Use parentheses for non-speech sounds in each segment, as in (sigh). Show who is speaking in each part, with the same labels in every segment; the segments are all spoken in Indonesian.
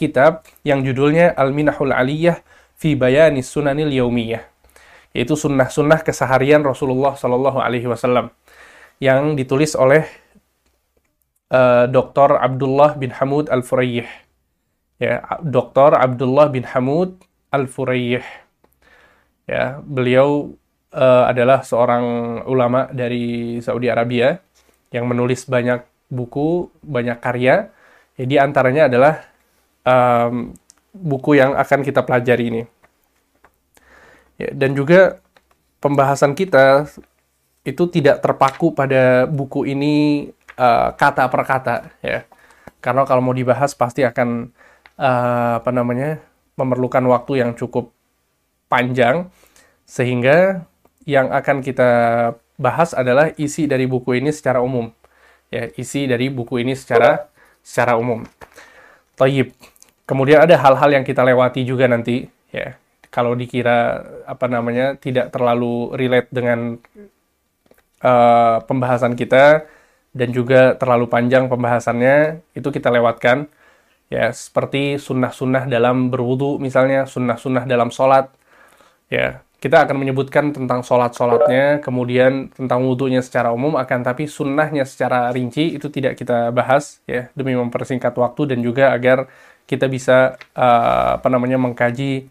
Speaker 1: kitab yang judulnya Al-Minahul Aliyah fi Bayani Sunanil Yaumiyah, yaitu sunnah-sunnah keseharian Rasulullah Shallallahu Alaihi Wasallam yang ditulis oleh uh, Dr. Abdullah bin Hamud Al-Furayyih. Ya, Dr. Abdullah bin Hamud Al-Furayyih. Ya, beliau uh, adalah seorang ulama dari Saudi Arabia yang menulis banyak buku, banyak karya. Jadi ya, antaranya adalah um, buku yang akan kita pelajari ini. Ya, dan juga pembahasan kita itu tidak terpaku pada buku ini uh, kata per kata ya. Karena kalau mau dibahas pasti akan uh, apa namanya memerlukan waktu yang cukup panjang sehingga yang akan kita bahas adalah isi dari buku ini secara umum. Ya, isi dari buku ini secara secara umum. Taib. Kemudian ada hal-hal yang kita lewati juga nanti, ya. Kalau dikira apa namanya tidak terlalu relate dengan uh, pembahasan kita dan juga terlalu panjang pembahasannya, itu kita lewatkan. Ya, seperti sunnah-sunnah dalam berwudu misalnya, sunnah-sunnah dalam sholat. Ya, kita akan menyebutkan tentang sholat-sholatnya, kemudian tentang wudhunya secara umum, akan tapi sunnahnya secara rinci itu tidak kita bahas, ya, demi mempersingkat waktu dan juga agar kita bisa uh, apa namanya mengkaji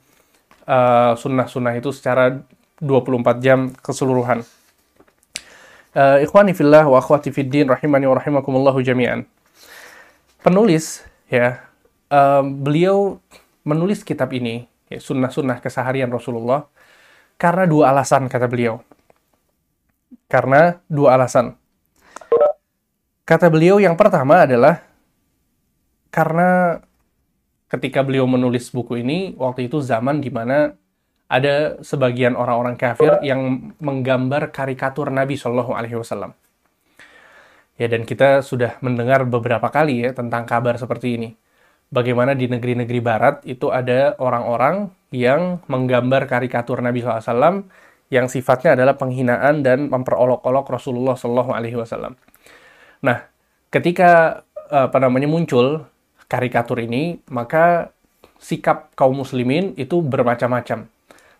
Speaker 1: uh, sunnah-sunnah itu secara 24 jam keseluruhan. Uh, ikhwani fillah wa akhwati fiddin rahimani wa rahimakumullahu jami'an. Penulis ya uh, beliau menulis kitab ini ya, sunnah-sunnah keseharian Rasulullah karena dua alasan kata beliau. Karena dua alasan. Kata beliau yang pertama adalah karena ketika beliau menulis buku ini, waktu itu zaman di mana ada sebagian orang-orang kafir yang menggambar karikatur Nabi Shallallahu Alaihi Wasallam. Ya, dan kita sudah mendengar beberapa kali ya tentang kabar seperti ini. Bagaimana di negeri-negeri barat itu ada orang-orang yang menggambar karikatur Nabi SAW yang sifatnya adalah penghinaan dan memperolok-olok Rasulullah Shallallahu Alaihi Wasallam. Nah, ketika apa namanya muncul karikatur ini, maka sikap kaum muslimin itu bermacam-macam.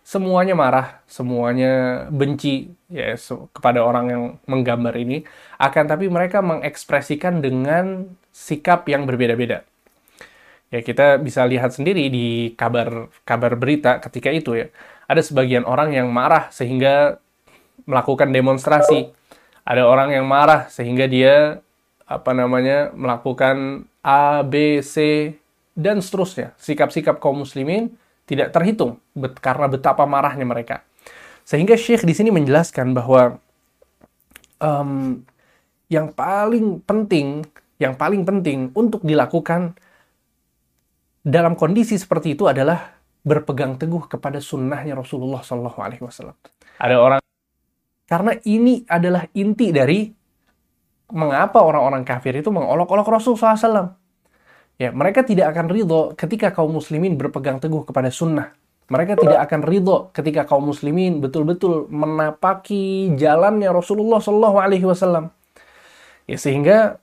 Speaker 1: Semuanya marah, semuanya benci ya kepada orang yang menggambar ini, akan tapi mereka mengekspresikan dengan sikap yang berbeda-beda. Ya kita bisa lihat sendiri di kabar kabar berita ketika itu ya. Ada sebagian orang yang marah sehingga melakukan demonstrasi. Ada orang yang marah sehingga dia apa namanya melakukan A, B, C, dan seterusnya. Sikap-sikap kaum muslimin tidak terhitung bet karena betapa marahnya mereka. Sehingga Syekh di sini menjelaskan bahwa um, yang paling penting, yang paling penting untuk dilakukan dalam kondisi seperti itu adalah berpegang teguh kepada sunnahnya Rasulullah Shallallahu Alaihi Wasallam. Ada orang karena ini adalah inti dari mengapa orang-orang kafir itu mengolok-olok Rasul SAW. Ya, mereka tidak akan ridho ketika kaum muslimin berpegang teguh kepada sunnah. Mereka tidak akan ridho ketika kaum muslimin betul-betul menapaki jalannya Rasulullah Shallallahu Alaihi Wasallam. Ya, sehingga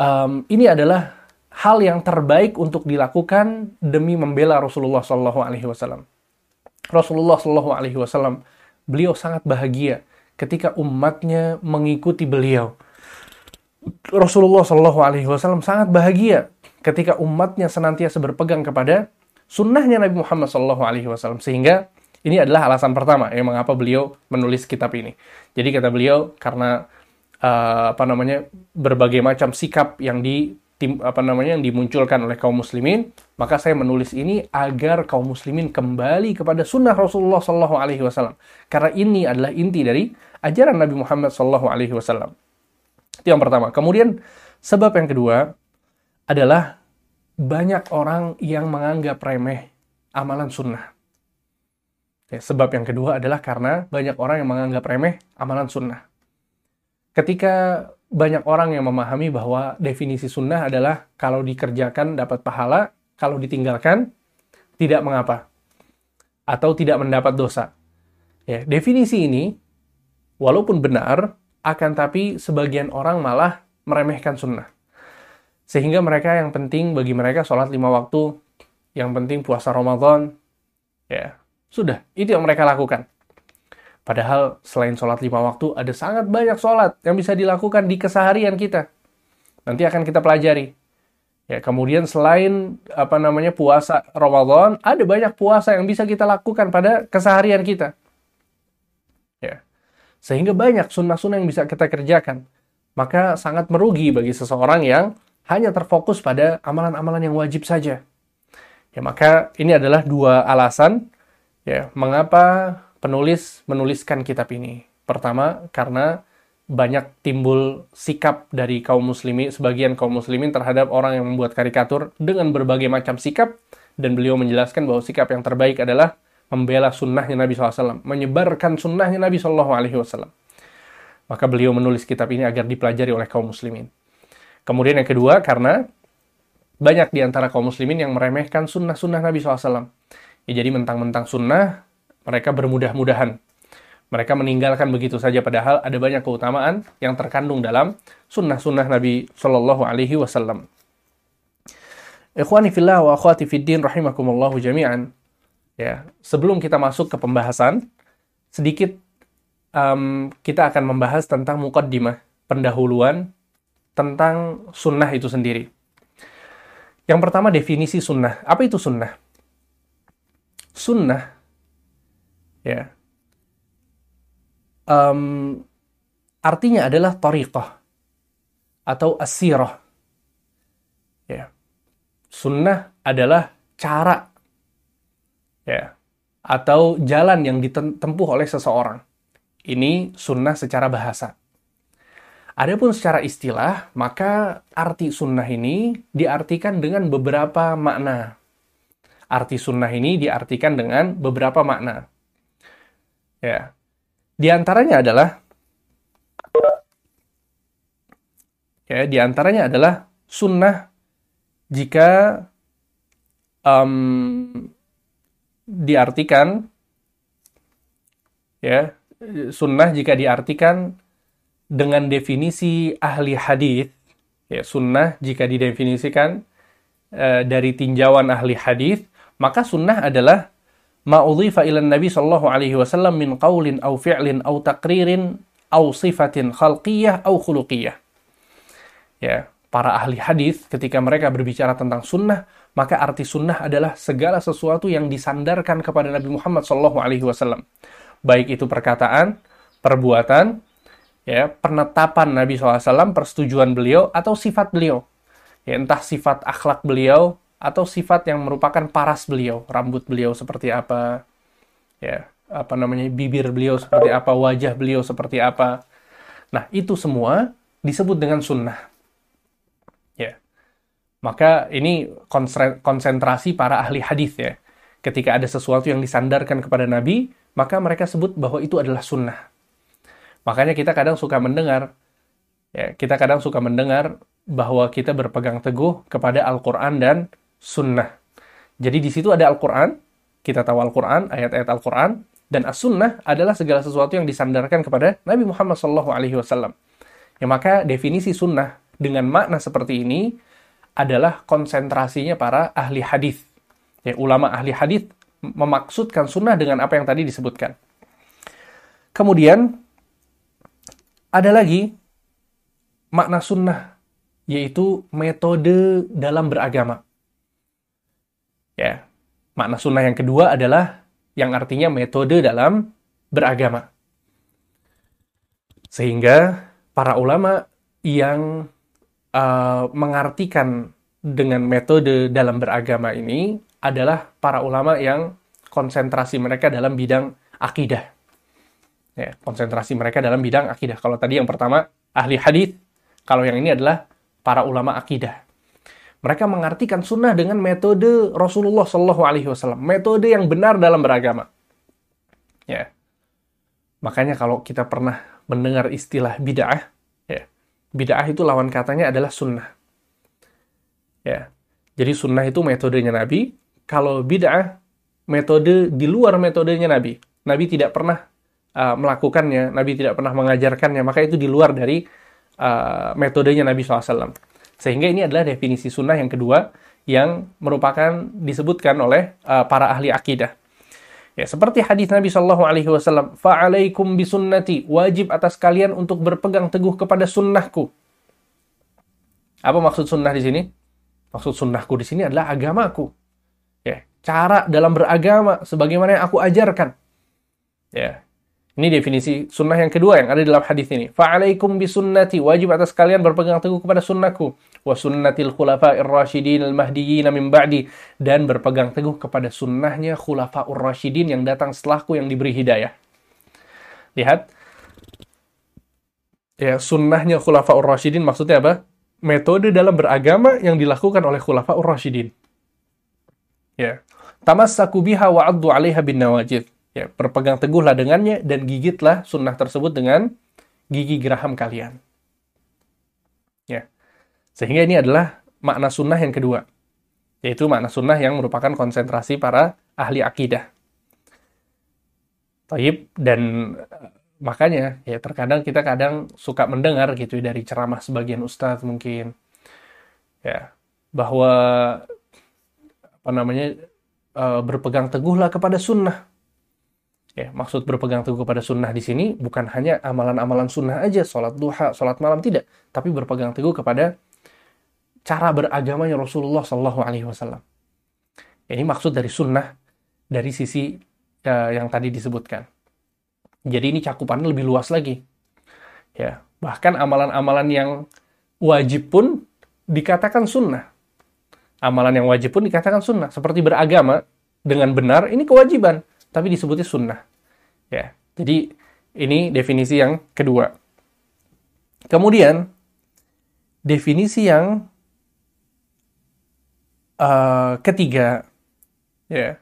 Speaker 1: um, ini adalah hal yang terbaik untuk dilakukan demi membela Rasulullah Shallallahu Alaihi Wasallam. Rasulullah Shallallahu Alaihi Wasallam beliau sangat bahagia ketika umatnya mengikuti beliau Rasulullah Shallallahu Alaihi Wasallam sangat bahagia ketika umatnya senantiasa berpegang kepada sunnahnya Nabi Muhammad Shallallahu Alaihi Wasallam sehingga ini adalah alasan pertama ya mengapa beliau menulis kitab ini. Jadi kata beliau karena uh, apa namanya berbagai macam sikap yang di tim, apa namanya yang dimunculkan oleh kaum muslimin, maka saya menulis ini agar kaum muslimin kembali kepada sunnah Rasulullah Shallallahu Alaihi Wasallam. Karena ini adalah inti dari ajaran Nabi Muhammad Shallallahu Alaihi Wasallam. Itu yang pertama. Kemudian sebab yang kedua adalah banyak orang yang menganggap remeh amalan sunnah. Sebab yang kedua adalah karena banyak orang yang menganggap remeh amalan sunnah. Ketika banyak orang yang memahami bahwa definisi sunnah adalah kalau dikerjakan dapat pahala, kalau ditinggalkan tidak mengapa. Atau tidak mendapat dosa. Ya, definisi ini, walaupun benar, akan tapi sebagian orang malah meremehkan sunnah. Sehingga mereka yang penting bagi mereka sholat lima waktu yang penting puasa Ramadan, ya sudah, itu yang mereka lakukan. Padahal selain sholat lima waktu, ada sangat banyak sholat yang bisa dilakukan di keseharian kita. Nanti akan kita pelajari. Ya, kemudian selain apa namanya puasa Ramadan, ada banyak puasa yang bisa kita lakukan pada keseharian kita. Sehingga banyak sunnah-sunnah yang bisa kita kerjakan. Maka sangat merugi bagi seseorang yang hanya terfokus pada amalan-amalan yang wajib saja. Ya, maka ini adalah dua alasan ya mengapa penulis menuliskan kitab ini. Pertama, karena banyak timbul sikap dari kaum muslimin, sebagian kaum muslimin terhadap orang yang membuat karikatur dengan berbagai macam sikap, dan beliau menjelaskan bahwa sikap yang terbaik adalah membela sunnahnya Nabi SAW, menyebarkan sunnahnya Nabi SAW. Maka beliau menulis kitab ini agar dipelajari oleh kaum muslimin. Kemudian yang kedua, karena banyak di antara kaum muslimin yang meremehkan sunnah-sunnah Nabi SAW. Ya, jadi mentang-mentang sunnah, mereka bermudah-mudahan. Mereka meninggalkan begitu saja padahal ada banyak keutamaan yang terkandung dalam sunnah-sunnah Nabi Shallallahu Alaihi Wasallam. Ikhwani fillah wa akhwati fiddin rahimakumullahu jami'an. Ya, sebelum kita masuk ke pembahasan, sedikit um, kita akan membahas tentang mukaddimah, pendahuluan tentang sunnah itu sendiri. Yang pertama definisi sunnah. Apa itu sunnah? Sunnah ya um, artinya adalah tariqah atau asirah ya sunnah adalah cara ya atau jalan yang ditempuh oleh seseorang ini sunnah secara bahasa Adapun secara istilah, maka arti sunnah ini diartikan dengan beberapa makna. Arti sunnah ini diartikan dengan beberapa makna. Ya. Di antaranya adalah ya, di antaranya adalah sunnah jika um, diartikan ya sunnah jika diartikan dengan definisi ahli hadis ya sunnah jika didefinisikan uh, dari tinjauan ahli hadis maka sunnah adalah ma udhifa ila Nabi sallallahu alaihi wasallam min qaulin aw fi'lin aw taqririn aw sifatin khalqiyah aw khuluqiyah. Ya, para ahli hadis ketika mereka berbicara tentang sunnah, maka arti sunnah adalah segala sesuatu yang disandarkan kepada Nabi Muhammad wasallam. Baik itu perkataan, perbuatan, ya, penetapan Nabi SAW, persetujuan beliau atau sifat beliau. Ya, entah sifat akhlak beliau atau sifat yang merupakan paras beliau, rambut beliau seperti apa, ya, apa namanya, bibir beliau seperti apa, wajah beliau seperti apa. Nah, itu semua disebut dengan sunnah. Ya. Maka ini konsentrasi para ahli hadis ya. Ketika ada sesuatu yang disandarkan kepada Nabi, maka mereka sebut bahwa itu adalah sunnah. Makanya kita kadang suka mendengar, ya, kita kadang suka mendengar bahwa kita berpegang teguh kepada Al-Quran dan sunnah. Jadi di situ ada Al-Quran, kita tahu Al-Quran, ayat-ayat Al-Quran, dan as-sunnah adalah segala sesuatu yang disandarkan kepada Nabi Muhammad SAW. Ya maka definisi sunnah dengan makna seperti ini adalah konsentrasinya para ahli hadis. Ya, ulama ahli hadis memaksudkan sunnah dengan apa yang tadi disebutkan. Kemudian ada lagi makna sunnah, yaitu metode dalam beragama. Ya. Makna sunnah yang kedua adalah yang artinya metode dalam beragama. Sehingga para ulama yang uh, mengartikan dengan metode dalam beragama ini adalah para ulama yang konsentrasi mereka dalam bidang akidah. Ya, konsentrasi mereka dalam bidang akidah. Kalau tadi yang pertama ahli hadis, kalau yang ini adalah para ulama akidah. Mereka mengartikan sunnah dengan metode Rasulullah Shallallahu Alaihi Wasallam, metode yang benar dalam beragama. Ya, makanya kalau kita pernah mendengar istilah bid'ah, bid'ah itu lawan katanya adalah sunnah. Ya, jadi sunnah itu metodenya Nabi. Kalau bid'ah metode di luar metodenya Nabi. Nabi tidak pernah uh, melakukannya, Nabi tidak pernah mengajarkannya, maka itu di luar dari uh, metodenya Nabi SAW. Sehingga ini adalah definisi sunnah yang kedua, yang merupakan disebutkan oleh uh, para ahli akidah. Ya, seperti hadis Nabi Shallallahu Alaihi Wasallam, "Fa'alaikum bisunnati wajib atas kalian untuk berpegang teguh kepada sunnahku." Apa maksud sunnah di sini? Maksud sunnahku di sini adalah agamaku. Ya, cara dalam beragama sebagaimana yang aku ajarkan. Ya, ini definisi sunnah yang kedua yang ada dalam hadis ini. Fa'alaikum bisunnati wajib atas kalian berpegang teguh kepada sunnahku wa sunnatil khulafa'ir rasyidin al mahdiyyin min ba'di dan berpegang teguh kepada sunnahnya khulafa'ur rasyidin yang datang setelahku yang diberi hidayah. Lihat. Ya, sunnahnya khulafa'ur rasyidin maksudnya apa? Metode dalam beragama yang dilakukan oleh khulafa'ur rasyidin. Ya. Tamassaku biha wa 'addu 'alaiha bin nawajid Ya, berpegang teguhlah dengannya dan gigitlah sunnah tersebut dengan gigi geraham kalian. Sehingga ini adalah makna sunnah yang kedua. Yaitu makna sunnah yang merupakan konsentrasi para ahli akidah. Taib dan eh, makanya ya terkadang kita kadang suka mendengar gitu ya, dari ceramah sebagian ustadz mungkin ya bahwa apa namanya uh, berpegang teguhlah kepada sunnah Ya, maksud berpegang teguh kepada sunnah di sini bukan hanya amalan-amalan sunnah aja, sholat duha, sholat malam tidak, tapi berpegang teguh kepada cara beragamanya Rasulullah Shallallahu Alaihi Wasallam. Ini maksud dari sunnah dari sisi uh, yang tadi disebutkan. Jadi ini cakupannya lebih luas lagi. Ya, bahkan amalan-amalan yang wajib pun dikatakan sunnah. Amalan yang wajib pun dikatakan sunnah. Seperti beragama dengan benar, ini kewajiban tapi disebutnya sunnah. Ya, jadi ini definisi yang kedua. Kemudian definisi yang uh, ketiga, ya,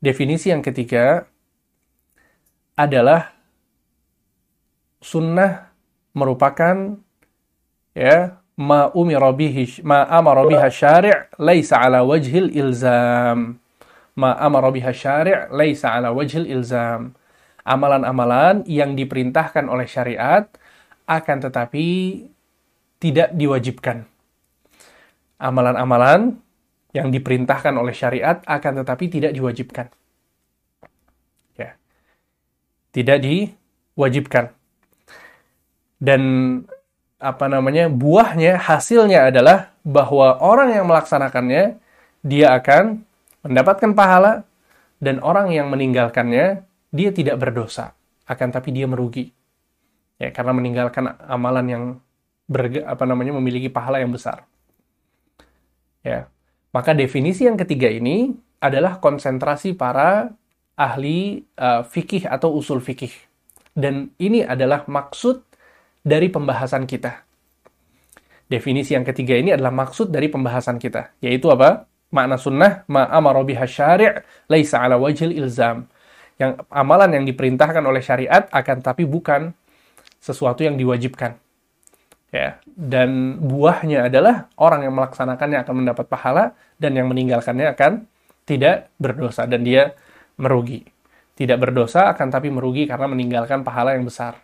Speaker 1: definisi yang ketiga adalah sunnah merupakan ya ma umira ma amara syari' laisa ala wajhil ilzam ma amara syari' laisa ala wajhil ilzam. Amalan-amalan yang diperintahkan oleh syariat akan tetapi tidak diwajibkan. Amalan-amalan yang diperintahkan oleh syariat akan tetapi tidak diwajibkan. Ya. Tidak diwajibkan. Dan apa namanya? buahnya, hasilnya adalah bahwa orang yang melaksanakannya dia akan mendapatkan pahala dan orang yang meninggalkannya dia tidak berdosa akan tapi dia merugi ya karena meninggalkan amalan yang berge, apa namanya memiliki pahala yang besar ya maka definisi yang ketiga ini adalah konsentrasi para ahli uh, fikih atau usul fikih dan ini adalah maksud dari pembahasan kita definisi yang ketiga ini adalah maksud dari pembahasan kita yaitu apa makna sunnah ma amara biha syari' laisa ala wajhil ilzam. Yang amalan yang diperintahkan oleh syariat akan tapi bukan sesuatu yang diwajibkan. Ya, dan buahnya adalah orang yang melaksanakannya akan mendapat pahala dan yang meninggalkannya akan tidak berdosa dan dia merugi. Tidak berdosa akan tapi merugi karena meninggalkan pahala yang besar.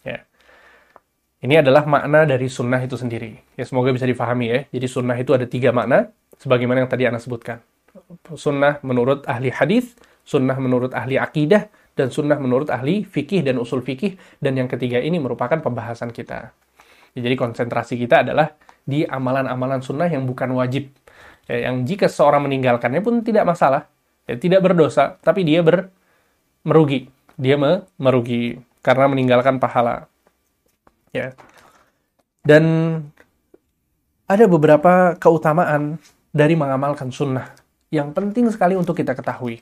Speaker 1: Ya. Ini adalah makna dari sunnah itu sendiri. Ya, semoga bisa difahami ya. Jadi sunnah itu ada tiga makna sebagaimana yang tadi Anda sebutkan. Sunnah menurut ahli hadis, sunnah menurut ahli akidah, dan sunnah menurut ahli fikih dan usul fikih, dan yang ketiga ini merupakan pembahasan kita. Jadi konsentrasi kita adalah di amalan-amalan sunnah yang bukan wajib. Ya, yang jika seorang meninggalkannya pun tidak masalah. Ya, tidak berdosa, tapi dia ber, merugi. Dia me, merugi karena meninggalkan pahala. Ya. Dan ada beberapa keutamaan dari mengamalkan sunnah yang penting sekali untuk kita ketahui.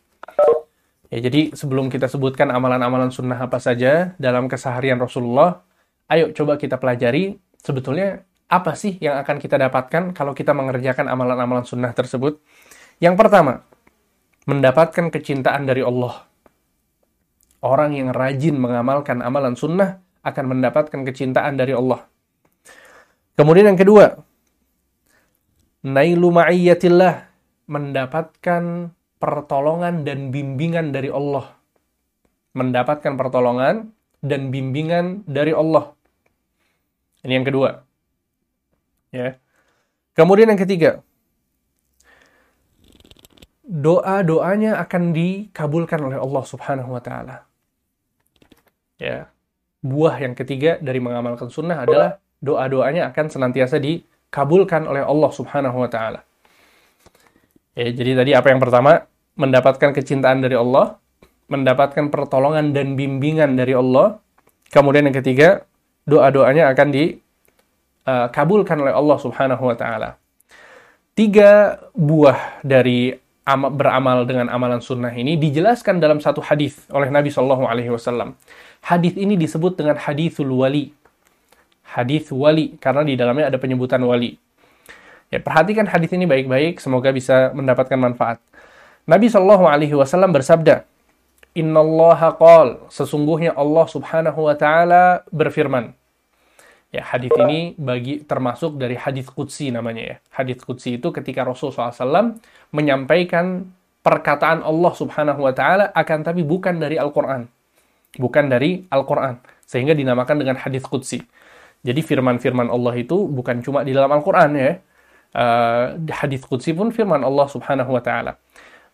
Speaker 1: Ya, jadi sebelum kita sebutkan amalan-amalan sunnah apa saja dalam keseharian Rasulullah, ayo coba kita pelajari sebetulnya apa sih yang akan kita dapatkan kalau kita mengerjakan amalan-amalan sunnah tersebut. Yang pertama, mendapatkan kecintaan dari Allah. Orang yang rajin mengamalkan amalan sunnah akan mendapatkan kecintaan dari Allah. Kemudian yang kedua, nailu ma'iyyatillah mendapatkan pertolongan dan bimbingan dari Allah. Mendapatkan pertolongan dan bimbingan dari Allah. Ini yang kedua. Ya. Kemudian yang ketiga, doa-doanya akan dikabulkan oleh Allah Subhanahu wa taala. Ya. Buah yang ketiga dari mengamalkan sunnah adalah doa-doanya akan senantiasa dikabulkan oleh Allah Subhanahu wa taala. Ya, jadi tadi apa yang pertama? Mendapatkan kecintaan dari Allah, mendapatkan pertolongan dan bimbingan dari Allah. Kemudian yang ketiga, doa-doanya akan dikabulkan uh, oleh Allah Subhanahu wa taala. Tiga buah dari beramal dengan amalan sunnah ini dijelaskan dalam satu hadis oleh Nabi Shallallahu Alaihi Wasallam. Hadis ini disebut dengan hadisul wali. Hadis wali karena di dalamnya ada penyebutan wali. Ya, perhatikan hadis ini baik-baik, semoga bisa mendapatkan manfaat. Nabi Shallallahu Alaihi Wasallam bersabda, Inna Allah qal, sesungguhnya Allah Subhanahu Wa Taala berfirman. Ya, hadis ini bagi termasuk dari hadis qudsi namanya ya. Hadis qudsi itu ketika Rasul SAW menyampaikan perkataan Allah Subhanahu Wa Taala akan tapi bukan dari Al-Quran, bukan dari Al-Quran, sehingga dinamakan dengan hadis qudsi. Jadi firman-firman Allah itu bukan cuma di dalam Al-Quran ya, uh, hadis qudsi pun firman Allah Subhanahu wa taala.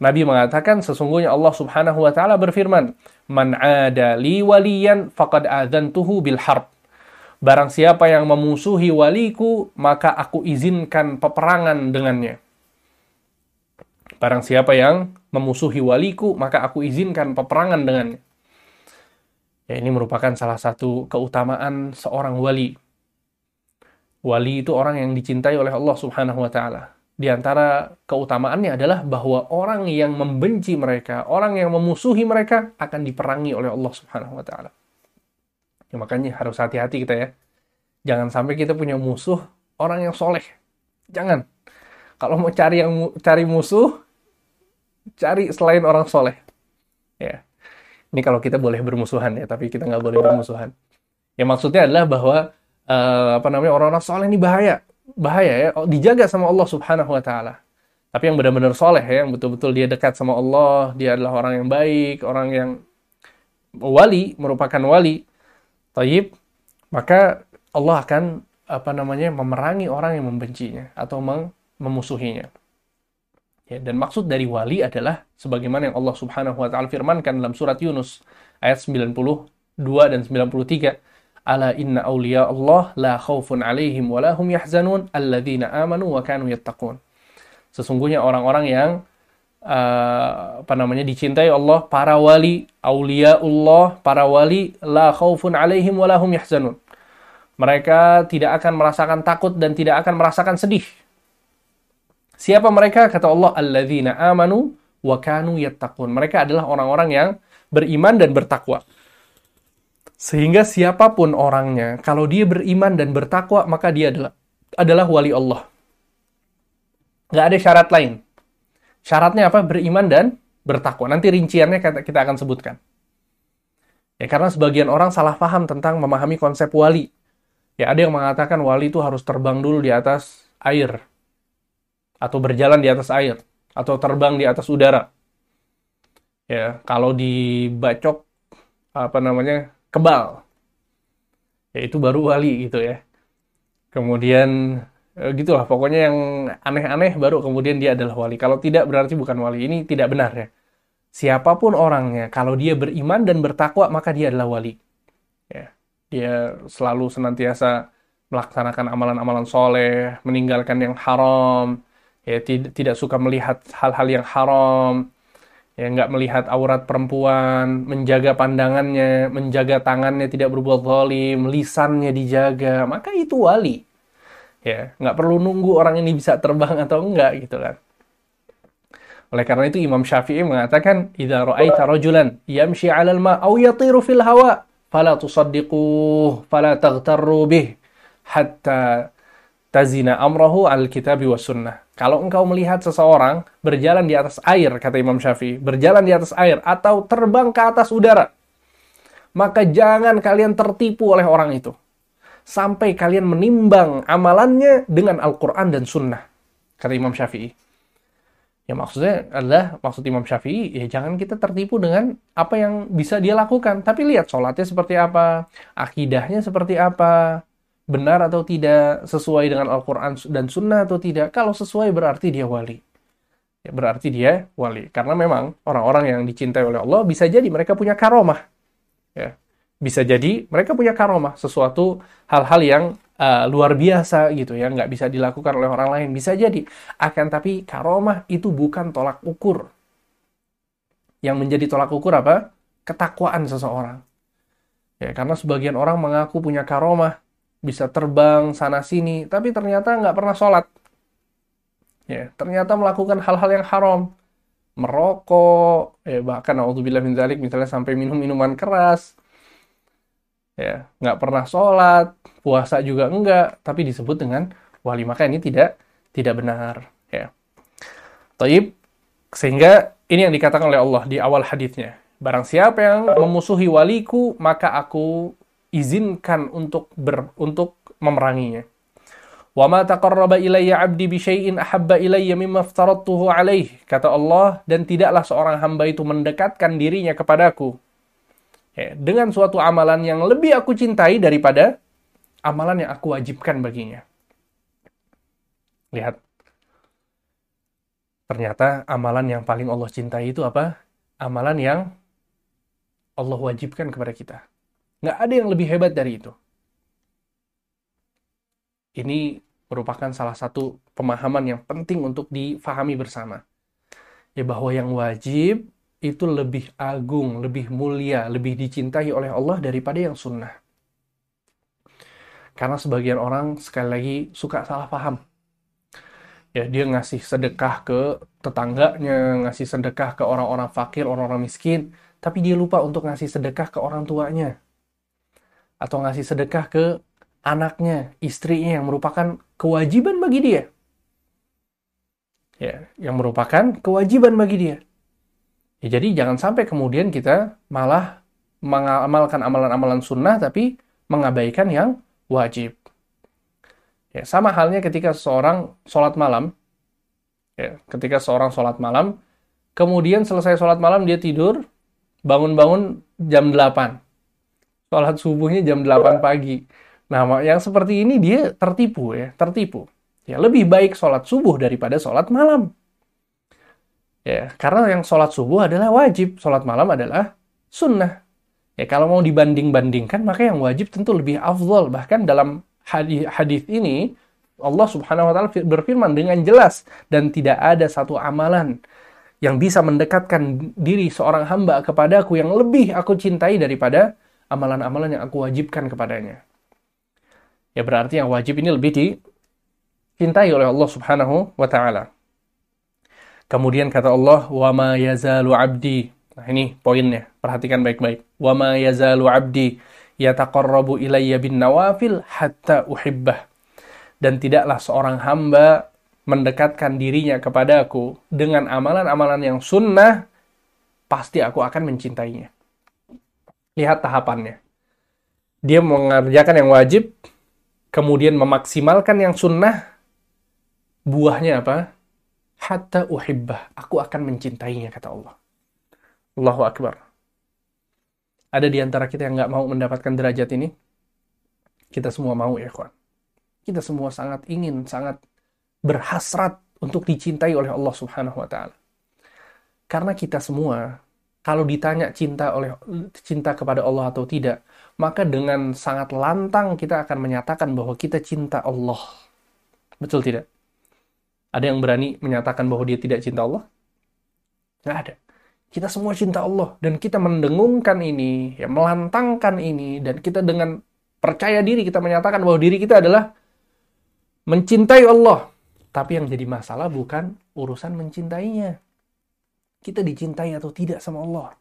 Speaker 1: Nabi mengatakan sesungguhnya Allah Subhanahu wa taala berfirman, "Man 'ada li waliyan faqad adzantuhu bil harb." Barang siapa yang memusuhi waliku, maka aku izinkan peperangan dengannya. Barang siapa yang memusuhi waliku, maka aku izinkan peperangan dengannya. Ya, ini merupakan salah satu keutamaan seorang wali. Wali itu orang yang dicintai oleh Allah Subhanahu wa taala. Di antara keutamaannya adalah bahwa orang yang membenci mereka, orang yang memusuhi mereka akan diperangi oleh Allah Subhanahu wa taala. Ya, makanya harus hati-hati kita ya. Jangan sampai kita punya musuh orang yang soleh. Jangan. Kalau mau cari yang cari musuh, cari selain orang soleh. Ya. Ini kalau kita boleh bermusuhan ya, tapi kita nggak boleh bermusuhan. Ya maksudnya adalah bahwa uh, apa namanya orang-orang soleh ini bahaya, bahaya ya, oh, dijaga sama Allah Subhanahu Wa Taala. Tapi yang benar-benar soleh ya, yang betul-betul dia dekat sama Allah, dia adalah orang yang baik, orang yang wali, merupakan wali, taib, maka Allah akan apa namanya memerangi orang yang membencinya atau mem memusuhinya. Ya, dan maksud dari wali adalah sebagaimana yang Allah Subhanahu wa taala firmankan dalam surat Yunus ayat 92 dan 93 Ala inna awliya Allah la khawfun alaihim wa lahum yahzanun alladzina amanu wa kanu yattaqun. Sesungguhnya orang-orang yang uh, apa namanya dicintai Allah, para wali, aulia Allah, para wali la khaufun alaihim wa lahum yahzanun. Mereka tidak akan merasakan takut dan tidak akan merasakan sedih. Siapa mereka? Kata Allah, alladzina amanu wa kanu yattaqun. Mereka adalah orang-orang yang beriman dan bertakwa. Sehingga siapa pun orangnya, kalau dia beriman dan bertakwa, maka dia adalah adalah wali Allah. Gak ada syarat lain. Syaratnya apa? Beriman dan bertakwa. Nanti rinciannya kita akan sebutkan. Ya, karena sebagian orang salah paham tentang memahami konsep wali. Ya, ada yang mengatakan wali itu harus terbang dulu di atas air. Atau berjalan di atas air. Atau terbang di atas udara. Ya, kalau dibacok, apa namanya, kebal. Ya itu baru wali gitu ya. Kemudian gitulah pokoknya yang aneh-aneh baru kemudian dia adalah wali. Kalau tidak berarti bukan wali. Ini tidak benar ya. Siapa pun orangnya, kalau dia beriman dan bertakwa maka dia adalah wali. Ya. Dia selalu senantiasa melaksanakan amalan-amalan soleh, meninggalkan yang haram, ya tidak tidak suka melihat hal-hal yang haram, ya nggak melihat aurat perempuan, menjaga pandangannya, menjaga tangannya tidak berbuat zalim, lisannya dijaga, maka itu wali. Ya, nggak perlu nunggu orang ini bisa terbang atau enggak gitu kan. Oleh karena itu Imam Syafi'i mengatakan, "Idza ra'aita rajulan yamshi 'alal ma' aw yatiru fil hawa, fala tusaddiquhu, fala taghtarru bih hatta tazina amrahu al kitabi was sunnah. Kalau engkau melihat seseorang berjalan di atas air, kata Imam Syafi'i, berjalan di atas air atau terbang ke atas udara, maka jangan kalian tertipu oleh orang itu. Sampai kalian menimbang amalannya dengan Al-Quran dan Sunnah, kata Imam Syafi'i. Ya maksudnya adalah, maksud Imam Syafi'i, ya jangan kita tertipu dengan apa yang bisa dia lakukan. Tapi lihat sholatnya seperti apa, akidahnya seperti apa, benar atau tidak, sesuai dengan Al-Quran dan Sunnah atau tidak. Kalau sesuai berarti dia wali. ya berarti dia wali. Karena memang orang-orang yang dicintai oleh Allah bisa jadi mereka punya karomah. Ya. Bisa jadi mereka punya karomah, sesuatu hal-hal yang uh, luar biasa gitu ya, nggak bisa dilakukan oleh orang lain. Bisa jadi. Akan tapi karomah itu bukan tolak ukur. Yang menjadi tolak ukur apa? Ketakwaan seseorang. Ya, karena sebagian orang mengaku punya karomah, bisa terbang sana sini, tapi ternyata nggak pernah sholat ya ternyata melakukan hal-hal yang haram merokok ya bahkan naudzubillah min dzalik misalnya sampai minum minuman keras ya nggak pernah sholat puasa juga enggak tapi disebut dengan wali maka ini tidak tidak benar ya. Taib sehingga ini yang dikatakan oleh Allah di awal hadisnya. Barang siapa yang memusuhi waliku maka aku izinkan untuk ber, untuk memeranginya. Wa ma taqarraba ilayya 'abdi bi syai'in ahabba ilayya mimma aftaradtuhu alaih. Kata Allah, dan tidaklah seorang hamba itu mendekatkan dirinya kepadaku ya, dengan suatu amalan yang lebih aku cintai daripada amalan yang aku wajibkan baginya. Lihat. Ternyata amalan yang paling Allah cintai itu apa? Amalan yang Allah wajibkan kepada kita. Nggak ada yang lebih hebat dari itu. Ini merupakan salah satu pemahaman yang penting untuk difahami bersama. Ya bahwa yang wajib itu lebih agung, lebih mulia, lebih dicintai oleh Allah daripada yang sunnah. Karena sebagian orang sekali lagi suka salah paham. Ya, dia ngasih sedekah ke tetangganya, ngasih sedekah ke orang-orang fakir, orang-orang miskin, tapi dia lupa untuk ngasih sedekah ke orang tuanya. Atau ngasih sedekah ke anaknya, istrinya yang merupakan kewajiban bagi dia. Ya, yang merupakan kewajiban bagi dia. Ya, jadi jangan sampai kemudian kita malah mengamalkan amalan-amalan sunnah tapi mengabaikan yang wajib. Ya, sama halnya ketika seorang sholat malam, ya, ketika seorang sholat malam, kemudian selesai sholat malam dia tidur, bangun-bangun jam 8. Sholat subuhnya jam 8 pagi Nah, yang seperti ini dia tertipu ya, tertipu. Ya, lebih baik sholat subuh daripada sholat malam. Ya, karena yang sholat subuh adalah wajib, sholat malam adalah sunnah. Ya, kalau mau dibanding-bandingkan, maka yang wajib tentu lebih afdol. Bahkan dalam hadis, ini, Allah subhanahu wa ta'ala berfirman dengan jelas, dan tidak ada satu amalan yang bisa mendekatkan diri seorang hamba kepadaku yang lebih aku cintai daripada amalan-amalan yang aku wajibkan kepadanya ya berarti yang wajib ini lebih dicintai oleh Allah Subhanahu wa taala. Kemudian kata Allah, "Wa ma yazalu 'abdi." Nah, ini poinnya. Perhatikan baik-baik. "Wa ma yazalu 'abdi yataqarrabu ilayya bin nawafil hatta uhibbah." Dan tidaklah seorang hamba mendekatkan dirinya kepada aku dengan amalan-amalan yang sunnah, pasti aku akan mencintainya. Lihat tahapannya. Dia mengerjakan yang wajib, kemudian memaksimalkan yang sunnah, buahnya apa? Hatta uhibbah. Aku akan mencintainya, kata Allah. Allahu Akbar. Ada di antara kita yang nggak mau mendapatkan derajat ini? Kita semua mau ya, kawan. Kita semua sangat ingin, sangat berhasrat untuk dicintai oleh Allah Subhanahu wa taala. Karena kita semua kalau ditanya cinta oleh cinta kepada Allah atau tidak, maka dengan sangat lantang kita akan menyatakan bahwa kita cinta Allah. Betul tidak? Ada yang berani menyatakan bahwa dia tidak cinta Allah? Nggak ada. Kita semua cinta Allah dan kita mendengungkan ini, ya melantangkan ini dan kita dengan percaya diri kita menyatakan bahwa diri kita adalah mencintai Allah. Tapi yang jadi masalah bukan urusan mencintainya kita dicintai atau tidak sama Allah?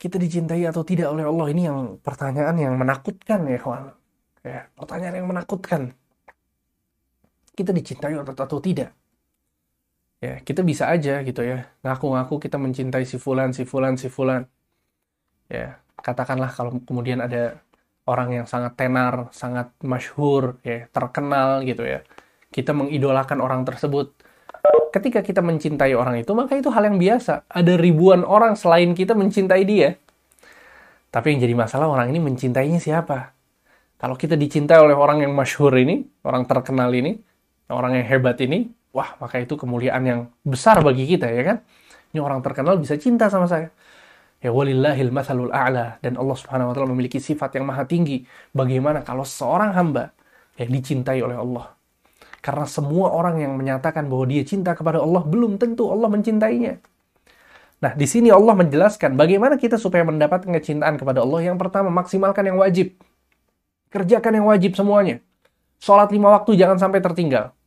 Speaker 1: Kita dicintai atau tidak oleh Allah? Ini yang pertanyaan yang menakutkan ya kawan. Ya, pertanyaan yang menakutkan. Kita dicintai atau, tidak? Ya, kita bisa aja gitu ya. Ngaku-ngaku kita mencintai si fulan, si fulan, si fulan. Ya, katakanlah kalau kemudian ada orang yang sangat tenar, sangat masyhur, ya, terkenal gitu ya. Kita mengidolakan orang tersebut ketika kita mencintai orang itu, maka itu hal yang biasa. Ada ribuan orang selain kita mencintai dia. Tapi yang jadi masalah orang ini mencintainya siapa? Kalau kita dicintai oleh orang yang masyhur ini, orang terkenal ini, orang yang hebat ini, wah maka itu kemuliaan yang besar bagi kita ya kan. Ini orang terkenal bisa cinta sama saya. Ya walillahil mathalul a'la dan Allah Subhanahu wa taala memiliki sifat yang maha tinggi. Bagaimana kalau seorang hamba yang dicintai oleh Allah? Karena semua orang yang menyatakan bahwa dia cinta kepada Allah belum tentu Allah mencintainya. Nah, di sini Allah menjelaskan bagaimana kita supaya mendapatkan kecintaan kepada Allah. Yang pertama, maksimalkan yang wajib. Kerjakan yang wajib semuanya. Sholat lima waktu jangan sampai tertinggal.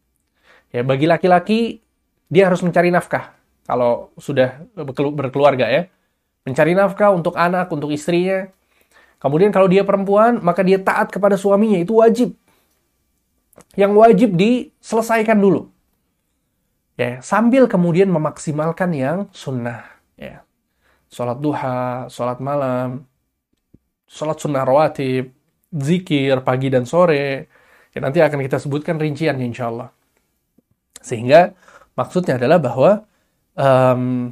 Speaker 1: Ya, bagi laki-laki, dia harus mencari nafkah. Kalau sudah berkeluarga ya mencari nafkah untuk anak, untuk istrinya. Kemudian kalau dia perempuan, maka dia taat kepada suaminya, itu wajib. Yang wajib diselesaikan dulu. Ya, sambil kemudian memaksimalkan yang sunnah. Ya. Sholat duha, sholat malam, sholat sunnah rawatib, zikir pagi dan sore. Ya, nanti akan kita sebutkan rinciannya insya Allah. Sehingga maksudnya adalah bahwa um,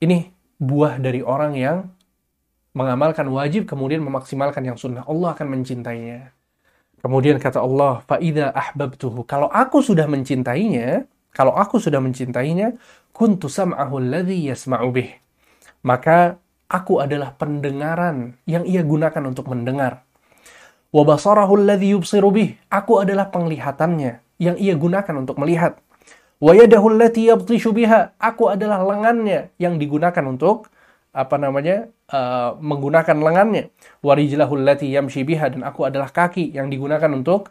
Speaker 1: ini buah dari orang yang mengamalkan wajib kemudian memaksimalkan yang sunnah. Allah akan mencintainya. Kemudian kata Allah, "Faida ahbabtuhu." Kalau aku sudah mencintainya, kalau aku sudah mencintainya, kuntu sam'ahu alladhi yasma'u bih. Maka aku adalah pendengaran yang ia gunakan untuk mendengar. Wa basarahu alladhi. Aku adalah penglihatannya yang ia gunakan untuk melihat. Wa yadahu allati yabtishu biha. Aku adalah lengannya yang digunakan untuk apa namanya? Uh, menggunakan lengannya. Wa rijlahu allati yamshi biha dan aku adalah kaki yang digunakan untuk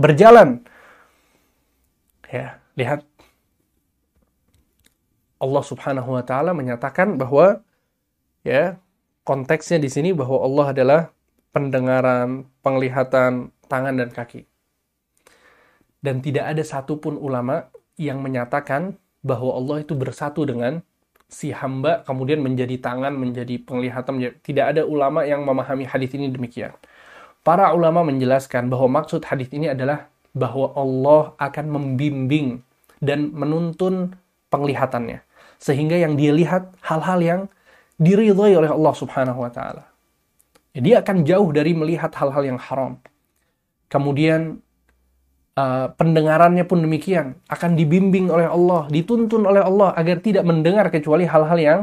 Speaker 1: berjalan. Ya, lihat Allah Subhanahu wa taala menyatakan bahwa ya, konteksnya di sini bahwa Allah adalah pendengaran, penglihatan, tangan dan kaki. Dan tidak ada satupun ulama yang menyatakan bahwa Allah itu bersatu dengan si hamba kemudian menjadi tangan, menjadi penglihatan. Tidak ada ulama yang memahami hadis ini demikian. Para ulama menjelaskan bahwa maksud hadis ini adalah bahwa Allah akan membimbing dan menuntun penglihatannya. Sehingga yang dia lihat hal-hal yang diridhai oleh Allah subhanahu wa ta'ala. Dia akan jauh dari melihat hal-hal yang haram. Kemudian Uh, pendengarannya pun demikian akan dibimbing oleh Allah, dituntun oleh Allah agar tidak mendengar kecuali hal-hal yang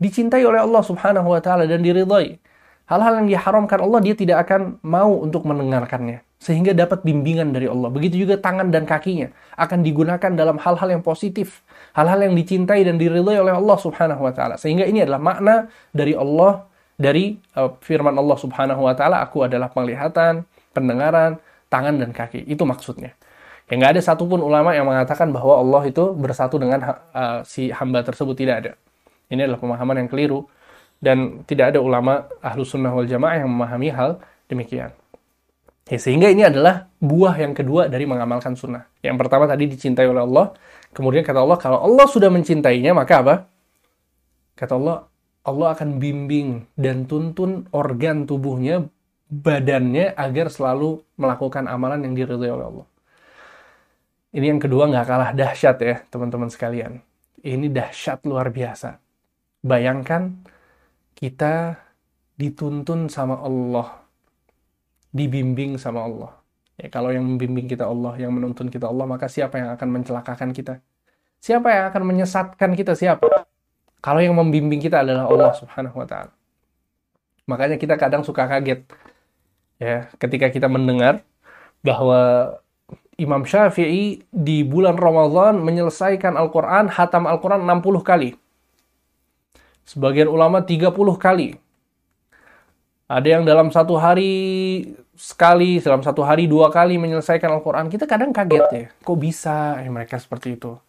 Speaker 1: dicintai oleh Allah Subhanahu wa taala dan diridhai. Hal-hal yang diharamkan Allah dia tidak akan mau untuk mendengarkannya sehingga dapat bimbingan dari Allah. Begitu juga tangan dan kakinya akan digunakan dalam hal-hal yang positif, hal-hal yang dicintai dan diridhai oleh Allah Subhanahu wa taala. Sehingga ini adalah makna dari Allah dari uh, firman Allah Subhanahu wa taala, aku adalah penglihatan, pendengaran, tangan dan kaki. Itu maksudnya. Ya nggak ada satupun ulama yang mengatakan bahwa Allah itu bersatu dengan uh, si hamba tersebut tidak ada. Ini adalah pemahaman yang keliru dan tidak ada ulama ahlu sunnah wal jamaah yang memahami hal demikian. Ya, sehingga ini adalah buah yang kedua dari mengamalkan sunnah. Yang pertama tadi dicintai oleh Allah, kemudian kata Allah kalau Allah sudah mencintainya maka apa? Kata Allah, Allah akan bimbing dan tuntun organ tubuhnya badannya agar selalu melakukan amalan yang diridhoi oleh Allah. Ini yang kedua nggak kalah dahsyat ya teman-teman sekalian. Ini dahsyat luar biasa. Bayangkan kita dituntun sama Allah, dibimbing sama Allah. Ya, kalau yang membimbing kita Allah, yang menuntun kita Allah, maka siapa yang akan mencelakakan kita? Siapa yang akan menyesatkan kita? Siapa? Kalau yang membimbing kita adalah Allah Subhanahu wa taala. Makanya kita kadang suka kaget ya ketika kita mendengar bahwa Imam Syafi'i di bulan Ramadan menyelesaikan Al-Quran, hatam Al-Quran 60 kali. Sebagian ulama 30 kali. Ada yang dalam satu hari sekali, dalam satu hari dua kali menyelesaikan Al-Quran. Kita kadang kaget ya, kok bisa ya mereka seperti itu.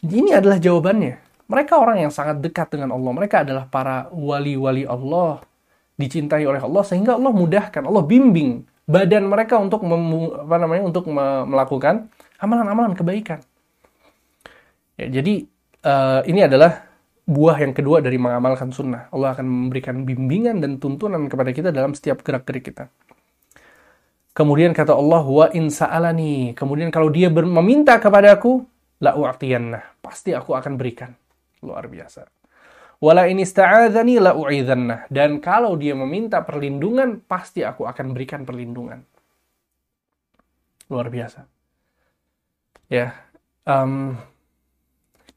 Speaker 1: Ini adalah jawabannya. Mereka orang yang sangat dekat dengan Allah. Mereka adalah para wali-wali Allah dicintai oleh Allah sehingga Allah mudahkan, Allah bimbing badan mereka untuk apa namanya untuk me, melakukan amalan-amalan kebaikan. Ya, jadi uh, ini adalah buah yang kedua dari mengamalkan sunnah. Allah akan memberikan bimbingan dan tuntunan kepada kita dalam setiap gerak-gerik kita. Kemudian kata Allah, wa in sa'alani. Kemudian kalau dia meminta kepadaku, la. Pasti aku akan berikan. Luar biasa. Wala ini sta'adzani la. Dan kalau dia meminta perlindungan, pasti aku akan berikan perlindungan. Luar biasa. Ya. um,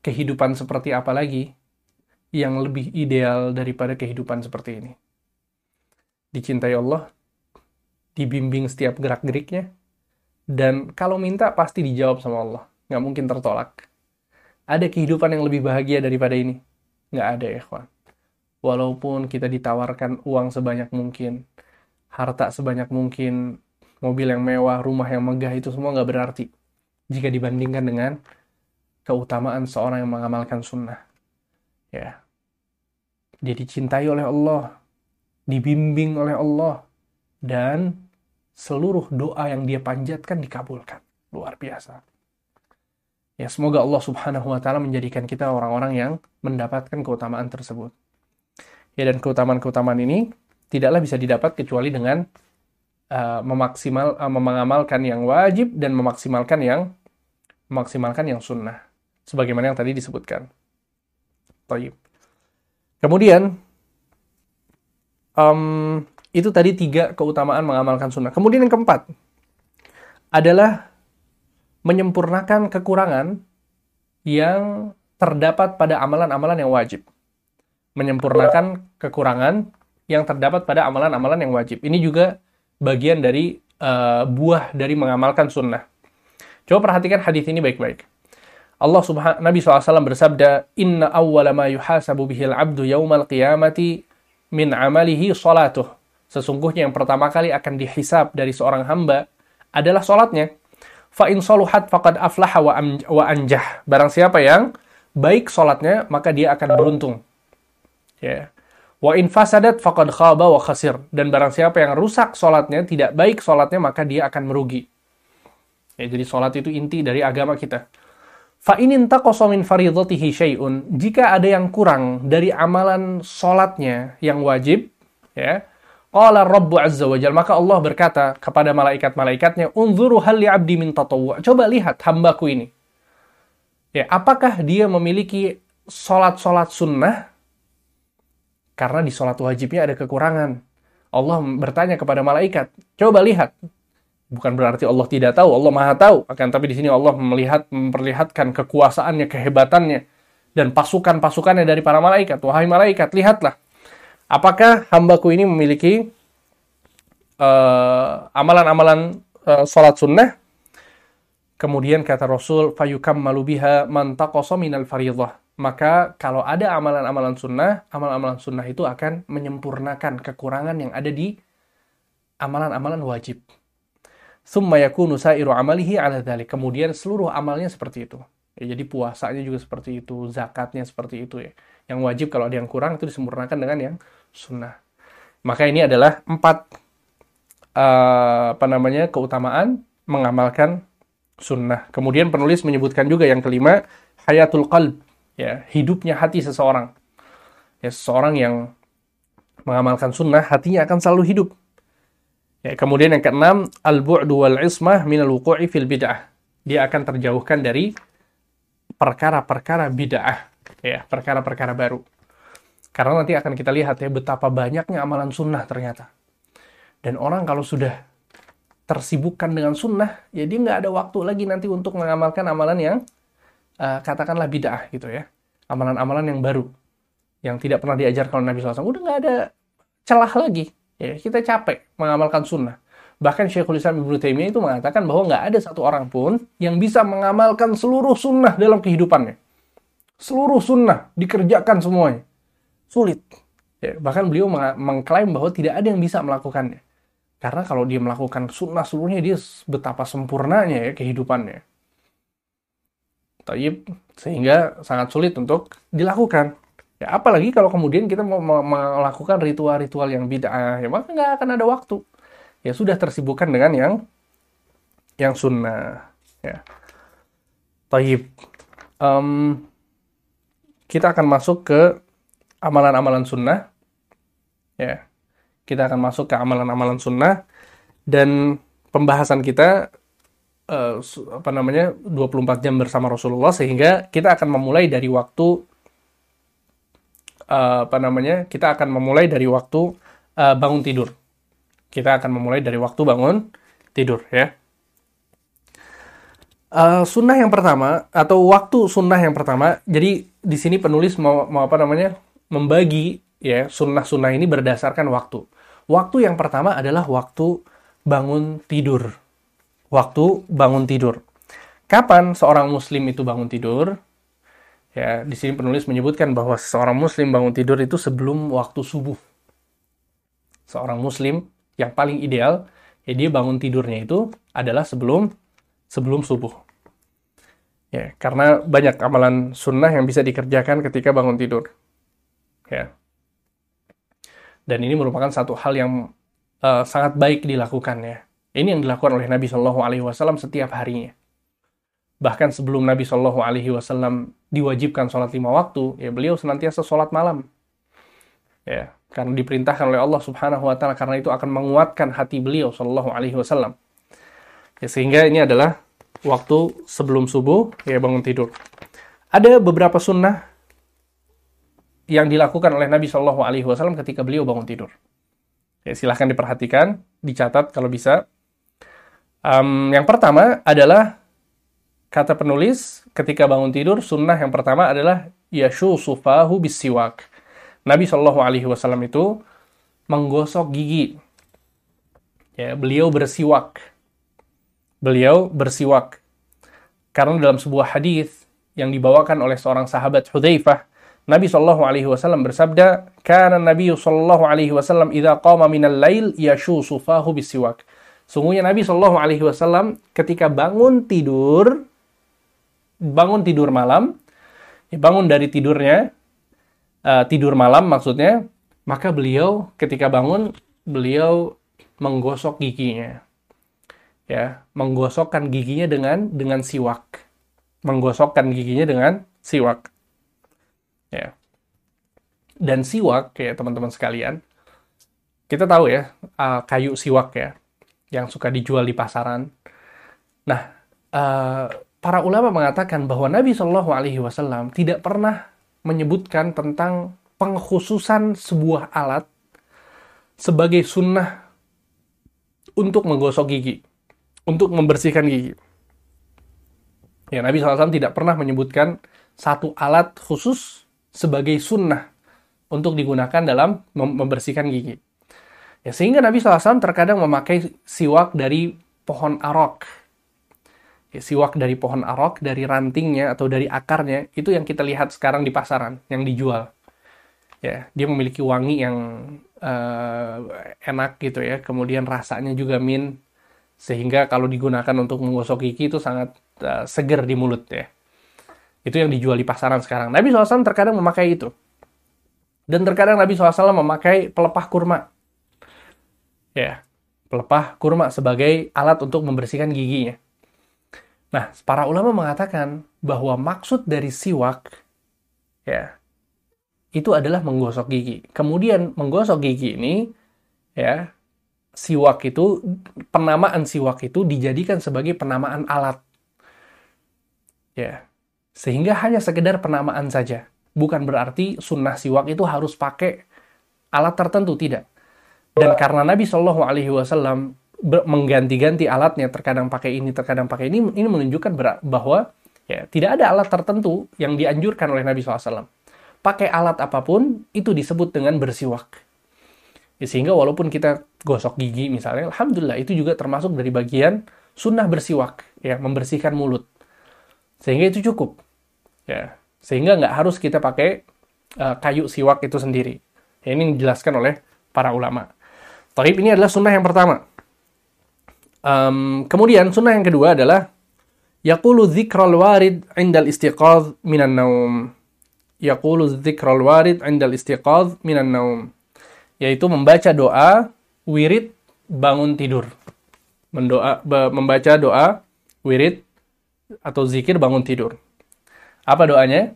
Speaker 1: kehidupan seperti apa lagi yang lebih ideal daripada kehidupan seperti ini? Dicintai Allah, dibimbing setiap gerak-geriknya, dan kalau minta pasti dijawab sama Allah. Nggak mungkin tertolak. Ada kehidupan yang lebih bahagia daripada ini? Nggak ada ya. Walaupun kita ditawarkan uang sebanyak mungkin, harta sebanyak mungkin, mobil yang mewah, rumah yang megah, itu semua nggak berarti. Jika dibandingkan dengan keutamaan seorang yang mengamalkan sunnah. Ya. Dia dicintai oleh Allah, dibimbing oleh Allah, dan seluruh doa yang dia panjatkan dikabulkan. Luar biasa. Ya, semoga Allah Subhanahu wa taala menjadikan kita orang-orang yang mendapatkan keutamaan tersebut. Ya, dan keutamaan-keutamaan ini tidaklah bisa didapat kecuali dengan uh, memaksimal uh, mengamalkan yang wajib dan memaksimalkan yang memaksimalkan yang sunnah sebagaimana yang tadi disebutkan. Taib. Kemudian, um, itu tadi tiga keutamaan mengamalkan sunnah. Kemudian yang keempat adalah menyempurnakan kekurangan yang terdapat pada amalan-amalan yang wajib. Menyempurnakan kekurangan yang terdapat pada amalan-amalan yang wajib. Ini juga bagian dari uh, buah dari mengamalkan sunnah. Coba perhatikan hadis ini baik-baik. Allah subhanahu Nabi SAW bersabda, Inna awwala ma yuhasabu bihil abdu yawmal qiyamati min amalihi salatuh. Sesungguhnya yang pertama kali akan dihisab dari seorang hamba adalah solatnya. Fa in saluhat faqad aflaha wa, wa anjah. Barang siapa yang baik solatnya, maka dia akan beruntung. Ya. Wa in fasadat faqad khaba wa khasir. Dan barang siapa yang rusak solatnya, tidak baik solatnya, maka dia akan merugi. Ya, jadi solat itu inti dari agama kita. Fa inin min faridhatihi syai'un. Jika ada yang kurang dari amalan solatnya yang wajib, ya, Qala Rabbu Azza wa Jal. Maka Allah berkata kepada malaikat-malaikatnya, Unzuru hal li abdi min tatawwa. Coba lihat hambaku ini. Ya, apakah dia memiliki solat-solat sunnah? Karena di solat wajibnya ada kekurangan. Allah bertanya kepada malaikat, coba lihat bukan berarti Allah tidak tahu, Allah Maha tahu. Akan tapi di sini Allah melihat memperlihatkan kekuasaannya, kehebatannya dan pasukan-pasukannya dari para malaikat. Wahai malaikat, lihatlah. Apakah hambaku ini memiliki uh, amalan-amalan uh, salat sunnah? Kemudian kata Rasul, fayukam malubiha man minal faridah. Maka kalau ada amalan-amalan sunnah, amalan-amalan sunnah itu akan menyempurnakan kekurangan yang ada di amalan-amalan wajib. Summa yakunu sa'iru amalihi ala dhalik. Kemudian seluruh amalnya seperti itu. Ya, jadi puasanya juga seperti itu, zakatnya seperti itu ya. Yang wajib kalau ada yang kurang itu disempurnakan dengan yang sunnah. Maka ini adalah empat uh, apa namanya keutamaan mengamalkan sunnah. Kemudian penulis menyebutkan juga yang kelima hayatul qalb, ya hidupnya hati seseorang. Ya seseorang yang mengamalkan sunnah hatinya akan selalu hidup. Ya, kemudian yang keenam, al-bu'du wal ismah minal wuqu'i fil bid'ah. Dia akan terjauhkan dari perkara-perkara bid'ah, ya, perkara-perkara baru. Karena nanti akan kita lihat ya betapa banyaknya amalan sunnah ternyata. Dan orang kalau sudah tersibukkan dengan sunnah, ya nggak ada waktu lagi nanti untuk mengamalkan amalan yang uh, katakanlah bid'ah gitu ya. Amalan-amalan yang baru. Yang tidak pernah diajarkan oleh Nabi SAW. Udah nggak ada celah lagi Ya, kita capek mengamalkan sunnah. Bahkan Syekhul Islam Ibnu Taimiyah itu mengatakan bahwa nggak ada satu orang pun yang bisa mengamalkan seluruh sunnah dalam kehidupannya. Seluruh sunnah dikerjakan semuanya. Sulit. Ya, bahkan beliau mengklaim bahwa tidak ada yang bisa melakukannya. Karena kalau dia melakukan sunnah seluruhnya, dia betapa sempurnanya ya kehidupannya. Taib, sehingga sangat sulit untuk dilakukan. Ya, apalagi kalau kemudian kita mau melakukan ritual-ritual yang bid'ah, ya maka nggak akan ada waktu. Ya sudah tersibukkan dengan yang yang sunnah. Ya. Taib. Um, kita akan masuk ke amalan-amalan sunnah. Ya. Kita akan masuk ke amalan-amalan sunnah dan pembahasan kita uh, apa namanya 24 jam bersama Rasulullah sehingga kita akan memulai dari waktu uh, apa namanya kita akan memulai dari waktu uh, bangun tidur kita akan memulai dari waktu bangun tidur ya Uh, sunnah yang pertama atau waktu sunnah yang pertama, jadi di sini penulis mau, mau apa namanya membagi ya sunnah-sunnah ini berdasarkan waktu. Waktu yang pertama adalah waktu bangun tidur. Waktu bangun tidur. Kapan seorang muslim itu bangun tidur? Ya, di sini penulis menyebutkan bahwa seorang muslim bangun tidur itu sebelum waktu subuh. Seorang muslim yang paling ideal ya dia bangun tidurnya itu adalah sebelum sebelum subuh. Ya, karena banyak amalan sunnah yang bisa dikerjakan ketika bangun tidur. Ya. Dan ini merupakan satu hal yang uh, sangat baik dilakukan ya. Ini yang dilakukan oleh Nabi Shallallahu Alaihi Wasallam setiap harinya. Bahkan sebelum Nabi Shallallahu Alaihi Wasallam diwajibkan sholat lima waktu, ya beliau senantiasa sholat malam. Ya, karena diperintahkan oleh Allah Subhanahu Wa Taala karena itu akan menguatkan hati beliau Shallallahu Alaihi Wasallam. Ya, sehingga ini adalah waktu sebelum subuh ya bangun tidur. Ada beberapa sunnah yang dilakukan oleh Nabi Shallallahu Alaihi Wasallam ketika beliau bangun tidur. Ya, silahkan diperhatikan, dicatat kalau bisa. Um, yang pertama adalah kata penulis ketika bangun tidur sunnah yang pertama adalah yashu sufahu bisiwak. Nabi Shallallahu Alaihi Wasallam itu menggosok gigi. Ya, beliau bersiwak beliau bersiwak. Karena dalam sebuah hadis yang dibawakan oleh seorang sahabat Hudzaifah, Nabi Shallallahu alaihi wasallam bersabda, "Kana Nabi Shallallahu alaihi wasallam idza qama minal lail yashusu fahu bisiwak." Sungguhnya Nabi Shallallahu alaihi wasallam ketika bangun tidur bangun tidur malam, ya bangun dari tidurnya uh, tidur malam maksudnya, maka beliau ketika bangun beliau menggosok giginya. Ya menggosokkan giginya dengan dengan siwak. Menggosokkan giginya dengan siwak ya dan siwak ya teman-teman sekalian kita tahu ya uh, kayu siwak ya yang suka dijual di pasaran nah uh, para ulama mengatakan bahwa Nabi Shallallahu Alaihi Wasallam tidak pernah menyebutkan tentang pengkhususan sebuah alat sebagai sunnah untuk menggosok gigi untuk membersihkan gigi. Ya, Nabi SAW tidak pernah menyebutkan satu alat khusus sebagai sunnah untuk digunakan dalam membersihkan gigi. Ya, sehingga Nabi SAW terkadang memakai siwak dari pohon arok. Ya, siwak dari pohon arok, dari rantingnya atau dari akarnya, itu yang kita lihat sekarang di pasaran, yang dijual. Ya, dia memiliki wangi yang uh, enak gitu ya, kemudian rasanya juga min sehingga kalau digunakan untuk menggosok gigi itu sangat uh, seger di mulut ya. Itu yang dijual di pasaran sekarang. Nabi SAW terkadang memakai itu. Dan terkadang Nabi SAW memakai pelepah kurma. Ya, pelepah kurma sebagai alat untuk membersihkan giginya. Nah, para ulama mengatakan bahwa maksud dari siwak ya itu adalah menggosok gigi. Kemudian menggosok gigi ini ya siwak itu penamaan siwak itu dijadikan sebagai penamaan alat. Ya. Sehingga hanya sekedar penamaan saja. Bukan berarti sunnah siwak itu harus pakai alat tertentu tidak. Dan karena Nabi Shallallahu Alaihi Wasallam mengganti-ganti alatnya, terkadang pakai ini, terkadang pakai ini, ini menunjukkan bahwa ya tidak ada alat tertentu yang dianjurkan oleh Nabi SAW. Pakai alat apa pun itu disebut dengan bersiwak. Ya, sehingga walaupun kita gosok gigi misalnya, alhamdulillah itu juga termasuk dari bagian sunnah bersiwak, ya membersihkan mulut. Sehingga itu cukup. Ya, sehingga nggak harus kita pakai uh, kayu siwak itu sendiri. Ya, ini dijelaskan oleh para ulama. Taib ini adalah sunnah yang pertama. Um, kemudian sunnah yang kedua adalah yaqulu dzikral warid indal istiqadh minan naum. Yaqulu dzikral warid indal istiqadh minan naum yaitu membaca doa wirid bangun tidur. Mendoa membaca doa wirid atau zikir bangun tidur. Apa doanya?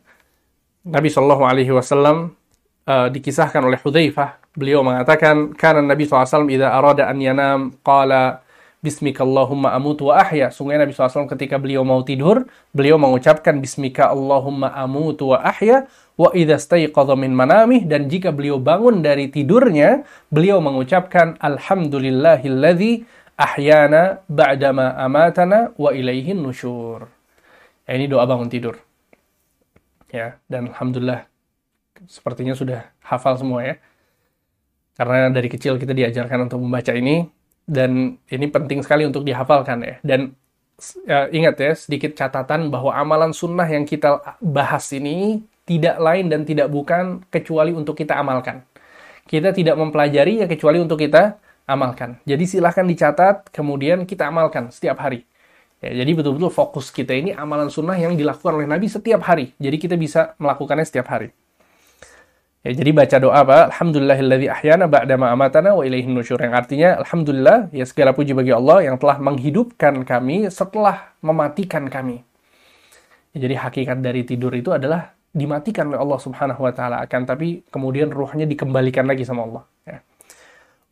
Speaker 1: Nabi Shallallahu alaihi wasallam uh, dikisahkan oleh Hudzaifah, beliau mengatakan, "Kana Nabi SAW idza arada an yanam qala Bismika Allahumma amutu wa ahya. Sungguh Nabi SAW ketika beliau mau tidur, beliau mengucapkan Bismika Allahumma amutu wa ahya wa idza staiqadha min manamih dan jika beliau bangun dari tidurnya beliau mengucapkan alhamdulillahilladzi ahyana ba'dama amatana wa ilaihin nusyur. Ya, ini doa bangun tidur. Ya, dan alhamdulillah sepertinya sudah hafal semua ya. Karena dari kecil kita diajarkan untuk membaca ini dan ini penting sekali untuk dihafalkan ya. Dan ya, ingat ya, sedikit catatan bahwa amalan sunnah yang kita bahas ini tidak lain dan tidak bukan kecuali untuk kita amalkan. Kita tidak mempelajari ya kecuali untuk kita amalkan. Jadi silahkan dicatat, kemudian kita amalkan setiap hari. Ya, jadi betul-betul fokus kita ini amalan sunnah yang dilakukan oleh Nabi setiap hari. Jadi kita bisa melakukannya setiap hari. Ya, jadi baca doa apa? Alhamdulillahilladzi ahyana ba'dama amatana wa ilaihin nusyur. Yang artinya, Alhamdulillah, ya segala puji bagi Allah yang telah menghidupkan kami setelah mematikan kami. Ya, jadi hakikat dari tidur itu adalah dimatikan oleh Allah subhanahu wa ta'ala. Akan tapi kemudian ruhnya dikembalikan lagi sama Allah. Ya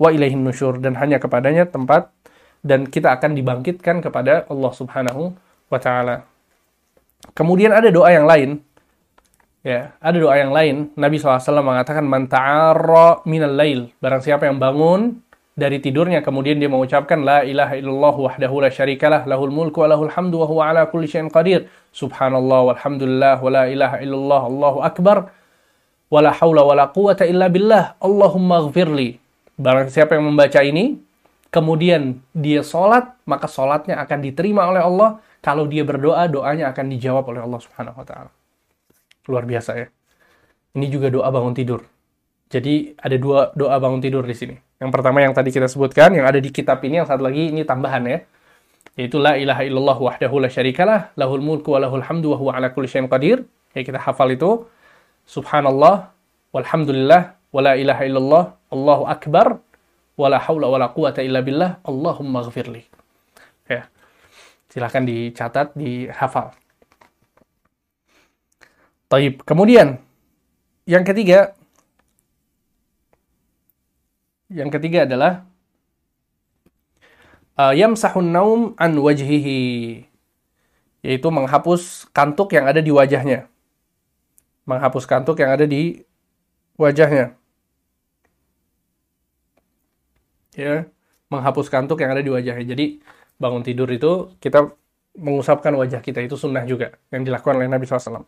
Speaker 1: wa ilaihin nusyur dan hanya kepadanya tempat dan kita akan dibangkitkan kepada Allah Subhanahu wa taala. Kemudian ada doa yang lain. Ya, ada doa yang lain. Nabi SAW mengatakan man ta'arra minal lail. Barang siapa yang bangun dari tidurnya kemudian dia mengucapkan la ilaha illallah wahdahu la syarikalah lahul mulku wa lahul hamdu wa huwa ala kulli syai'in qadir. Subhanallah walhamdulillah wa la ilaha illallah Allahu akbar. Wa la haula wa la quwata illa billah. Allahumma ghafirli Barang siapa yang membaca ini, kemudian dia sholat, maka sholatnya akan diterima oleh Allah. Kalau dia berdoa, doanya akan dijawab oleh Allah Subhanahu wa Ta'ala. Luar biasa ya. Ini juga doa bangun tidur. Jadi ada dua doa bangun tidur di sini. Yang pertama yang tadi kita sebutkan, yang ada di kitab ini, yang satu lagi ini tambahan ya. Yaitu la ilaha illallah wahdahu la syarikalah, lahul mulku wa lahul hamdu wa huwa ala kulli syai'in qadir. Ya kita hafal itu. Subhanallah, walhamdulillah, wa la ilaha illallah, Allahu Akbar, wala haula wala quwata illa billah, Allahumma ghafirli. Ya. Silahkan dicatat, dihafal. Taib. Kemudian, yang ketiga, yang ketiga adalah uh, yamsahun naum an wajhihi yaitu menghapus kantuk yang ada di wajahnya. Menghapus kantuk yang ada di wajahnya. Ya menghapus kantuk yang ada di wajahnya. Jadi bangun tidur itu kita mengusapkan wajah kita itu sunnah juga yang dilakukan oleh Nabi SAW.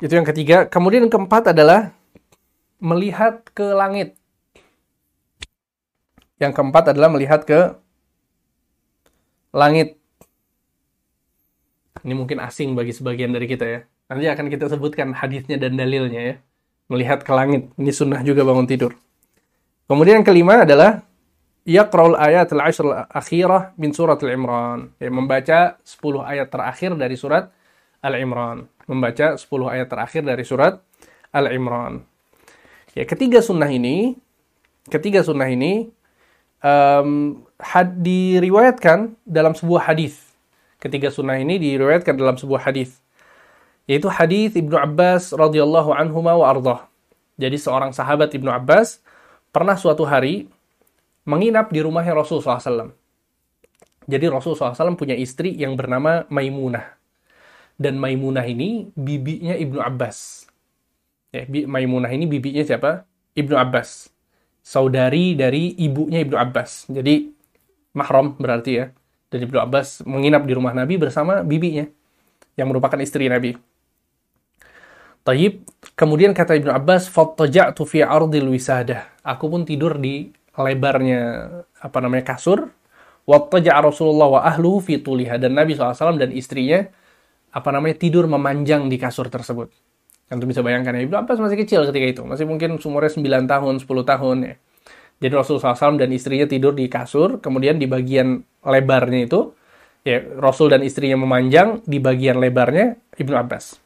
Speaker 1: Itu yang ketiga. Kemudian yang keempat adalah melihat ke langit. Yang keempat adalah melihat ke langit. Ini mungkin asing bagi sebagian dari kita ya. Nanti akan kita sebutkan hadisnya dan dalilnya ya. Melihat ke langit. Ini sunnah juga bangun tidur. Kemudian yang kelima adalah yaqra'ul ayat al-ashr al-akhirah min surat al-Imran. Ya, membaca 10 ayat terakhir dari surat Al-Imran. Membaca 10 ayat terakhir dari surat Al-Imran. Ya, ketiga sunnah ini, ketiga sunnah ini um, had, diriwayatkan dalam sebuah hadis. Ketiga sunnah ini diriwayatkan dalam sebuah hadis. Yaitu hadis Ibnu Abbas radhiyallahu anhu wa ardah. Jadi seorang sahabat Ibnu Abbas pernah suatu hari menginap di rumahnya Rasulullah SAW. Jadi Rasulullah SAW punya istri yang bernama Maimunah. Dan Maimunah ini bibinya Ibnu Abbas. Ya, Maimunah ini bibinya siapa? Ibnu Abbas. Saudari dari ibunya Ibnu Abbas. Jadi mahram berarti ya. Dan Ibnu Abbas menginap di rumah Nabi bersama bibinya. Yang merupakan istri Nabi. Taib. Kemudian kata Ibnu Abbas, "Fattaja'tu fi ardil wisadah." Aku pun tidur di lebarnya apa namanya kasur. Wattaja'a Rasulullah wa ahluhu fi tuliha dan Nabi SAW dan istrinya apa namanya tidur memanjang di kasur tersebut. Antum bisa bayangkan ya, Ibnu Abbas masih kecil ketika itu, masih mungkin umurnya 9 tahun, 10 tahun ya. Jadi Rasulullah SAW dan istrinya tidur di kasur, kemudian di bagian lebarnya itu, ya Rasul dan istrinya memanjang, di bagian lebarnya Ibnu Abbas.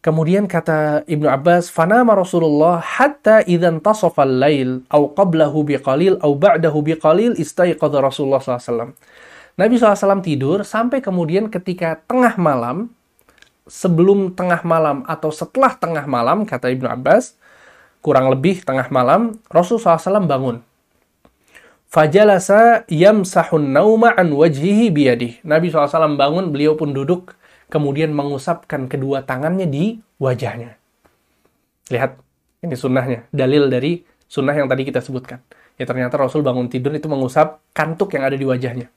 Speaker 1: Kemudian kata Ibnu Abbas, "Fanama Rasulullah hatta idzan tasafa al-lail aw qablahu biqalil aw ba'dahu biqalil istayqadha Rasulullah SAW." Nabi SAW tidur sampai kemudian ketika tengah malam, sebelum tengah malam atau setelah tengah malam, kata Ibnu Abbas, kurang lebih tengah malam, Rasulullah SAW bangun. Fajalasa yamsahun nauma an wajhihi biyadih. Nabi SAW bangun, beliau pun duduk kemudian mengusapkan kedua tangannya di wajahnya. Lihat, ini sunnahnya, dalil dari sunnah yang tadi kita sebutkan. Ya ternyata Rasul bangun tidur itu mengusap kantuk yang ada di wajahnya.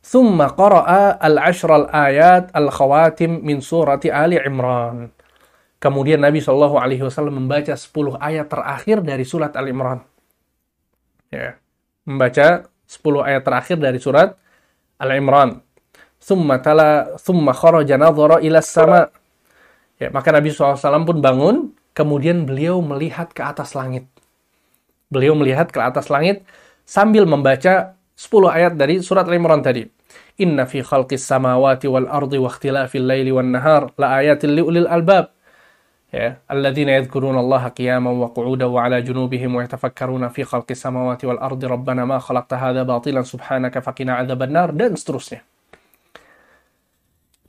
Speaker 1: Thumma qara'a al-ashral ayat al-khawatim min surati Ali Imran. Kemudian Nabi Shallallahu Alaihi Wasallam membaca 10 ayat terakhir dari surat Al Imran. Ya, membaca 10 ayat terakhir dari surat Al Imran. Thumma tala, thumma kharaja nadhara ila sama. Ya, maka Nabi SAW pun bangun, kemudian beliau melihat ke atas langit. Beliau melihat ke atas langit sambil membaca 10 ayat dari surat Al Imran tadi. Inna fi khalqis samawati wal ardi wa ikhtilafil laili wan nahar la ayatin liulil albab. Ya, alladzina yadhkuruna Allah qiyaman wa qu'udan wa 'ala junubihim wa yatafakkaruna fi khalqis samawati wal ardi rabbana ma khalaqta hadza batilan subhanaka faqina adzabannar dan seterusnya.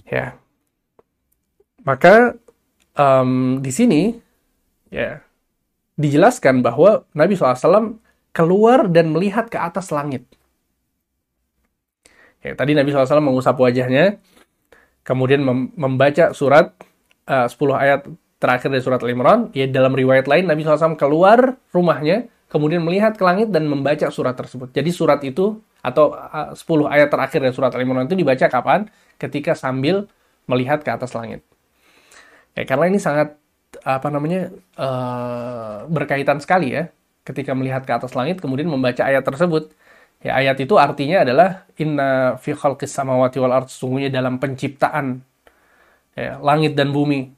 Speaker 1: Ya. Maka um, di sini ya dijelaskan bahwa Nabi SAW keluar dan melihat ke atas langit. Ya, tadi Nabi SAW mengusap wajahnya, kemudian mem membaca surat uh, 10 ayat terakhir dari surat Al-Imran. Ya, dalam riwayat lain, Nabi SAW keluar rumahnya, kemudian melihat ke langit dan membaca surat tersebut. Jadi surat itu, atau uh, 10 ayat terakhir dari surat Al-Imran itu dibaca kapan? Ketika sambil melihat ke atas langit. Ya, karena ini sangat apa namanya uh, berkaitan sekali ya ketika melihat ke atas langit kemudian membaca ayat tersebut Ya, ayat itu artinya adalah inna fi khalqis samawati wal ard sungguhnya dalam penciptaan ya, langit dan bumi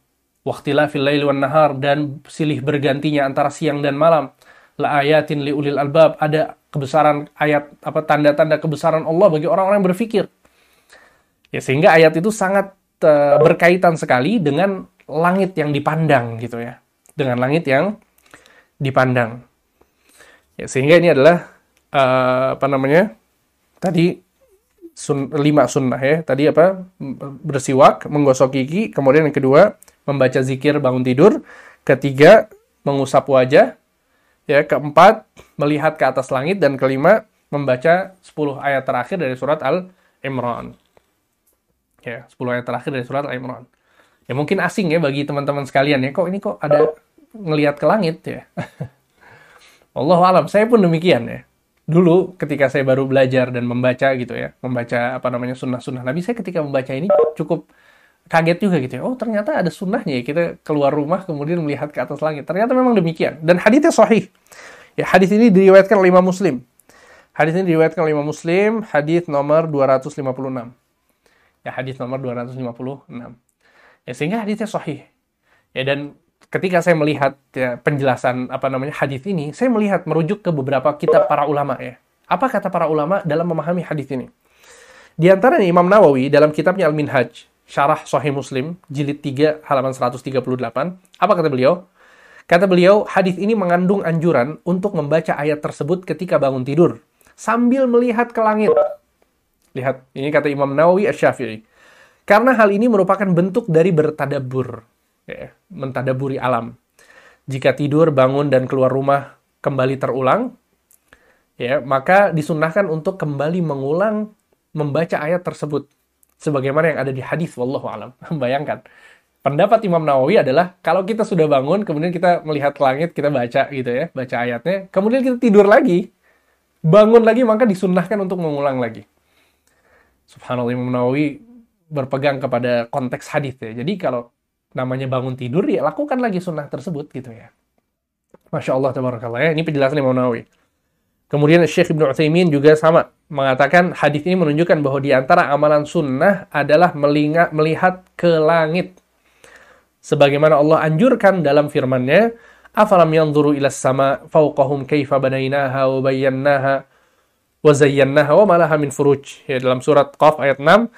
Speaker 1: waqtila fil laili wan nahar dan silih bergantinya antara siang dan malam la ayatin li ulil albab ada kebesaran ayat apa tanda-tanda kebesaran Allah bagi orang-orang yang berfikir. Ya sehingga ayat itu sangat uh, berkaitan sekali dengan langit yang dipandang gitu ya. Dengan langit yang dipandang. Ya sehingga ini adalah uh, apa namanya tadi sun, lima sunnah ya tadi apa bersiwak menggosok gigi kemudian yang kedua membaca zikir bangun tidur ketiga mengusap wajah ya keempat melihat ke atas langit dan kelima membaca 10 ayat terakhir dari surat Al Imran ya 10 ayat terakhir dari surat Al Imran ya mungkin asing ya bagi teman-teman sekalian ya. Kok ini kok ada ngelihat ke langit ya? (laughs) Allah alam saya pun demikian ya. Dulu ketika saya baru belajar dan membaca gitu ya, membaca apa namanya sunnah-sunnah Nabi, saya ketika membaca ini cukup kaget juga gitu ya. Oh ternyata ada sunnahnya ya kita keluar rumah kemudian melihat ke atas langit. Ternyata memang demikian. Dan hadisnya sahih. Ya hadis ini diriwayatkan oleh Imam Muslim. Hadis ini diriwayatkan oleh Imam Muslim, hadis nomor 256. Ya hadis nomor 256. Ya sehingga hadisnya sahih. Ya dan ketika saya melihat ya, penjelasan apa namanya hadis ini, saya melihat merujuk ke beberapa kitab para ulama ya. Apa kata para ulama dalam memahami hadis ini? Di antaranya Imam Nawawi dalam kitabnya Al-Minhaj, Syarah Sahih Muslim, jilid 3 halaman 138, apa kata beliau? Kata beliau, hadis ini mengandung anjuran untuk membaca ayat tersebut ketika bangun tidur sambil melihat ke langit. Lihat, ini kata Imam Nawawi Asy-Syafi'i. Karena hal ini merupakan bentuk dari bertadabur ya, mentadaburi alam. Jika tidur, bangun, dan keluar rumah kembali terulang, ya maka disunahkan untuk kembali mengulang membaca ayat tersebut sebagaimana yang ada di hadis wallahu alam. (laughs) Bayangkan. Pendapat Imam Nawawi adalah kalau kita sudah bangun kemudian kita melihat langit, kita baca gitu ya, baca ayatnya, kemudian kita tidur lagi, bangun lagi maka disunahkan untuk mengulang lagi. Subhanallah Imam Nawawi berpegang kepada konteks hadis ya. Jadi kalau namanya bangun tidur ya lakukan lagi sunnah tersebut gitu ya. Masya Allah tabarakallah ya. Ini penjelasan Imam Nawawi. Kemudian Syekh Ibn Uthaymin juga sama mengatakan hadis ini menunjukkan bahwa di antara amalan sunnah adalah melingat, melihat ke langit. Sebagaimana Allah anjurkan dalam firman-Nya, "Afalam yanzuru ila sama fawqahum kaifa banainaha wa bayyanaha wa zayyanaha wa malaha min furuj." Ya, dalam surat Qaf ayat 6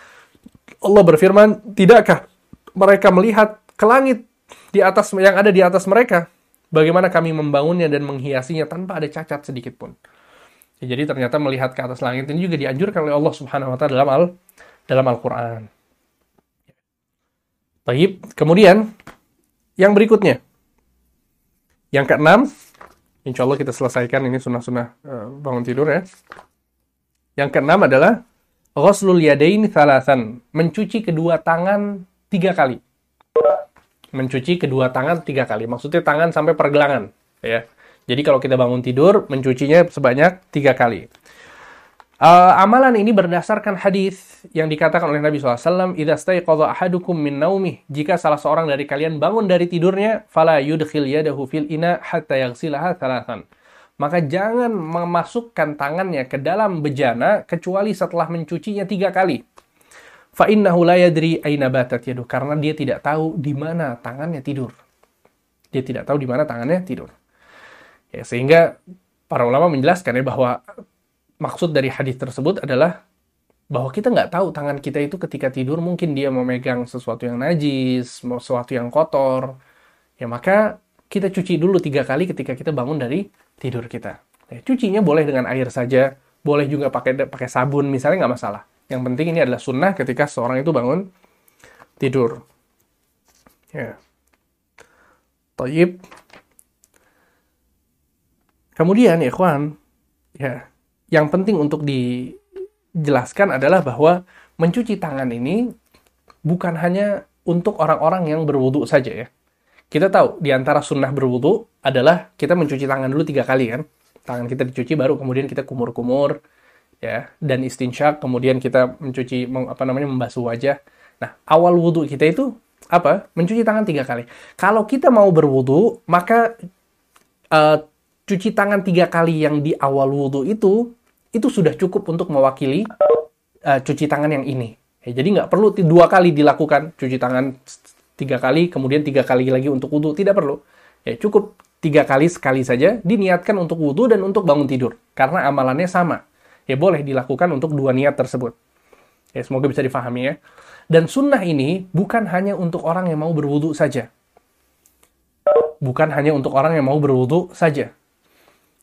Speaker 1: Allah berfirman, "Tidakkah mereka melihat ke langit di atas yang ada di atas mereka. Bagaimana kami membangunnya dan menghiasinya tanpa ada cacat sedikit pun. Ya, jadi ternyata melihat ke atas langit ini juga dianjurkan oleh Allah Subhanahu wa taala dalam Al dalam Al-Qur'an. Baik, kemudian yang berikutnya. Yang keenam, insya Allah kita selesaikan ini sunnah-sunnah uh, bangun tidur ya. Yang keenam adalah ghuslul yadain thalathan, mencuci kedua tangan tiga kali mencuci kedua tangan tiga kali. Maksudnya tangan sampai pergelangan, ya. Jadi kalau kita bangun tidur, mencucinya sebanyak tiga kali. Uh, amalan ini berdasarkan hadis yang dikatakan oleh Nabi SAW, "Idza staiqadha ahadukum min naumih." Jika salah seorang dari kalian bangun dari tidurnya, fala yudkhil yadahu fil ina hatta yaghsilaha thalathan. Maka jangan memasukkan tangannya ke dalam bejana kecuali setelah mencucinya tiga kali. Fa innahu la yadri aina batat yadu karena dia tidak tahu di mana tangannya tidur. Dia tidak tahu di mana tangannya tidur. Ya, sehingga para ulama menjelaskan ya bahwa maksud dari hadis tersebut adalah bahwa kita nggak tahu tangan kita itu ketika tidur mungkin dia memegang sesuatu yang najis, sesuatu yang kotor. Ya maka kita cuci dulu tiga kali ketika kita bangun dari tidur kita. Ya, cucinya boleh dengan air saja, boleh juga pakai pakai sabun misalnya nggak masalah. Yang penting ini adalah sunnah ketika seorang itu bangun tidur. Ya. Toyib. Kemudian ya ya yang penting untuk dijelaskan adalah bahwa mencuci tangan ini bukan hanya untuk orang-orang yang berwudu saja ya. Kita tahu di antara sunnah berwudu adalah kita mencuci tangan dulu tiga kali kan. Tangan kita dicuci baru kemudian kita kumur-kumur ya dan istinsyak kemudian kita mencuci apa namanya membasuh wajah. Nah awal wudhu kita itu apa? Mencuci tangan tiga kali. Kalau kita mau berwudhu maka uh, cuci tangan tiga kali yang di awal wudhu itu itu sudah cukup untuk mewakili uh, cuci tangan yang ini. Ya, jadi nggak perlu dua kali dilakukan cuci tangan tiga kali, kemudian tiga kali lagi untuk wudhu, tidak perlu. Ya, cukup tiga kali sekali saja diniatkan untuk wudhu dan untuk bangun tidur. Karena amalannya sama. Ya boleh dilakukan untuk dua niat tersebut. Ya, semoga bisa difahami ya. Dan sunnah ini bukan hanya untuk orang yang mau berwudhu saja. Bukan hanya untuk orang yang mau berwudhu saja.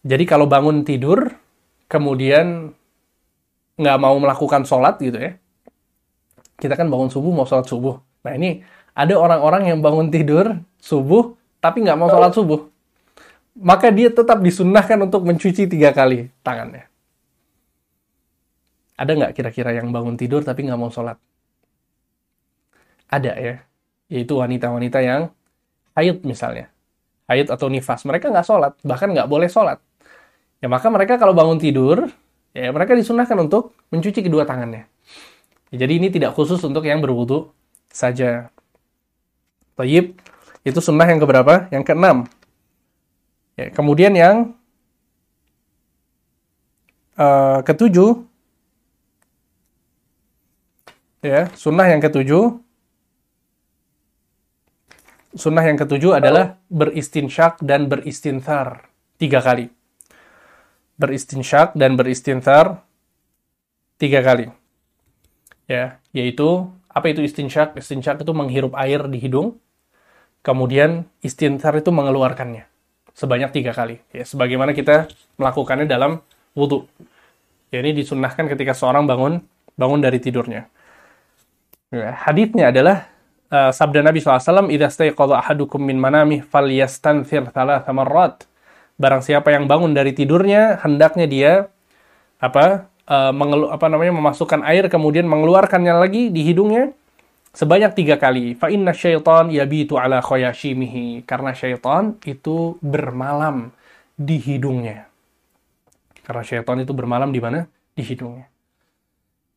Speaker 1: Jadi kalau bangun tidur, kemudian nggak mau melakukan sholat gitu ya. Kita kan bangun subuh mau sholat subuh. Nah ini ada orang-orang yang bangun tidur subuh tapi nggak mau sholat subuh. Maka dia tetap disunnahkan untuk mencuci tiga kali tangannya. Ada nggak kira-kira yang bangun tidur tapi nggak mau sholat? Ada ya. Yaitu wanita-wanita yang haid misalnya. Haid atau nifas. Mereka nggak sholat. Bahkan nggak boleh sholat. Ya maka mereka kalau bangun tidur, ya mereka disunahkan untuk mencuci kedua tangannya. Ya, jadi ini tidak khusus untuk yang berwudu saja. Tayyib, itu sunnah yang keberapa? Yang keenam. Ya, kemudian yang uh, ketujuh, ya sunnah yang ketujuh, sunnah yang ketujuh adalah beristinsyak dan beristinthar tiga kali beristinsyak dan beristinthar tiga kali. Ya, yaitu apa itu istinsyak? Istinsyak itu menghirup air di hidung, kemudian istinthar itu mengeluarkannya sebanyak tiga kali. Ya, sebagaimana kita melakukannya dalam wudhu. Ya, ini disunahkan ketika seorang bangun bangun dari tidurnya. Ya, hadithnya adalah uh, sabda Nabi SAW, "Idza staiqadha ahadukum min manamih falyastanthir thalatha marrat." Barang siapa yang bangun dari tidurnya hendaknya dia apa uh, mengelu, apa namanya memasukkan air kemudian mengeluarkannya lagi di hidungnya sebanyak tiga kali. Fa inna syaitan yabitu ala khoyashimihi. Karena syaitan itu bermalam di hidungnya. Karena syaitan itu bermalam di mana? Di hidungnya.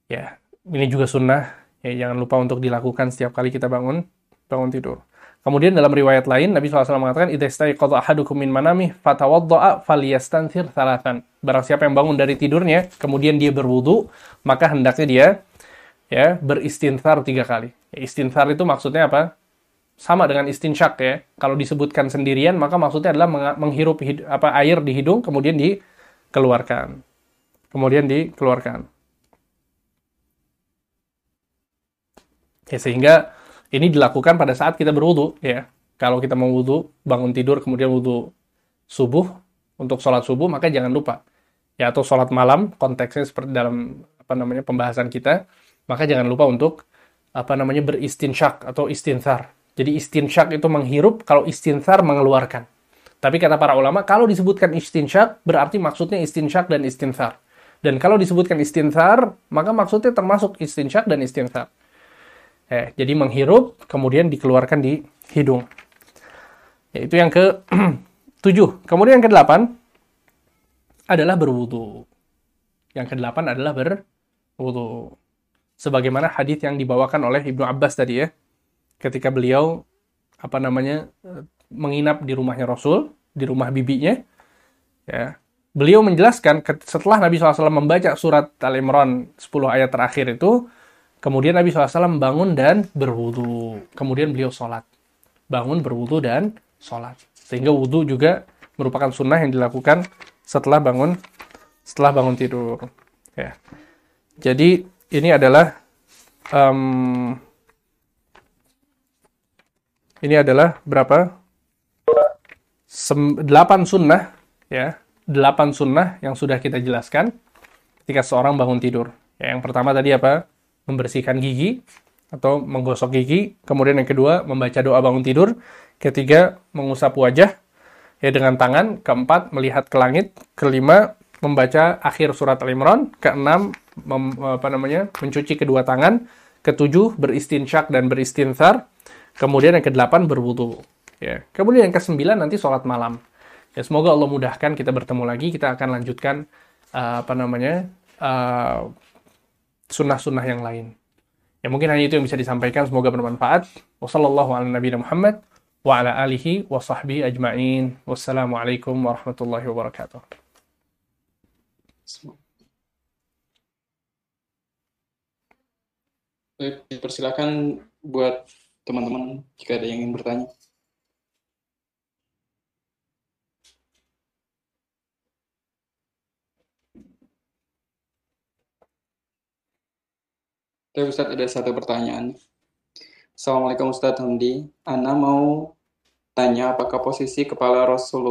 Speaker 1: Ya, ini juga sunnah. Ya, jangan lupa untuk dilakukan setiap kali kita bangun bangun tidur. Kemudian dalam riwayat lain Nabi SAW mengatakan idza istayqadha ahadukum min manamih fatawadda'a falyastanthir thalathan. Barang siapa yang bangun dari tidurnya kemudian dia berwudu, maka hendaknya dia ya beristinthar tiga kali. Ya, istinthar itu maksudnya apa? Sama dengan istinsyak ya. Kalau disebutkan sendirian maka maksudnya adalah menghirup apa air di hidung kemudian dikeluarkan. Kemudian dikeluarkan. Ya, sehingga ini dilakukan pada saat kita berwudu, ya. Kalau kita mau wudu, bangun tidur, kemudian wudu subuh, untuk sholat subuh, maka jangan lupa. Ya, atau sholat malam, konteksnya seperti dalam apa namanya pembahasan kita, maka jangan lupa untuk apa namanya beristinsyak atau istinthar. Jadi istinsyak itu menghirup, kalau istinthar mengeluarkan. Tapi kata para ulama, kalau disebutkan istinsyak, berarti maksudnya istinsyak dan istinthar. Dan kalau disebutkan istinthar, maka maksudnya termasuk istinsyak dan istinthar. Eh, jadi menghirup, kemudian dikeluarkan di hidung. Yaitu yang ke (clears throat) Tujuh. Kemudian yang kedelapan adalah berwudu. Yang kedelapan adalah berwudu. Sebagaimana hadis yang dibawakan oleh Ibnu Abbas tadi ya. Ketika beliau apa namanya menginap di rumahnya Rasul, di rumah bibinya. Ya. Beliau menjelaskan setelah Nabi SAW membaca surat Al-Imran 10 ayat terakhir itu, kemudian Nabi SAW bangun dan berwudu. Kemudian beliau sholat. Bangun, berwudu, dan sholat. Sehingga wudhu juga merupakan sunnah yang dilakukan setelah bangun setelah bangun tidur. Ya. Jadi ini adalah um, ini adalah berapa? Sem 8 sunnah ya, 8 sunnah yang sudah kita jelaskan ketika seorang bangun tidur. Ya, yang pertama tadi apa? Membersihkan gigi atau menggosok gigi. Kemudian yang kedua membaca doa bangun tidur. Ketiga, mengusap wajah ya dengan tangan. Keempat, melihat ke langit. Kelima, membaca akhir surat Al-Imran. Keenam, mem, apa namanya, mencuci kedua tangan. Ketujuh, beristinsyak dan beristinthar. Kemudian yang kedelapan, berwudu. Ya. Kemudian yang kesembilan nanti sholat malam. Ya, semoga Allah mudahkan kita bertemu lagi. Kita akan lanjutkan uh, apa namanya uh, sunnah-sunnah yang lain. Ya mungkin hanya itu yang bisa disampaikan. Semoga bermanfaat. Wassalamualaikum wa ala alihi wa sahbihi ajma'in. Wassalamualaikum warahmatullahi wabarakatuh.
Speaker 2: Baik, persilakan buat teman-teman jika ada yang ingin bertanya. Tapi Ustadz ada satu pertanyaan. Assalamualaikum Ustadz Hamdi. Ana mau tanya apakah posisi kepala Rasulullah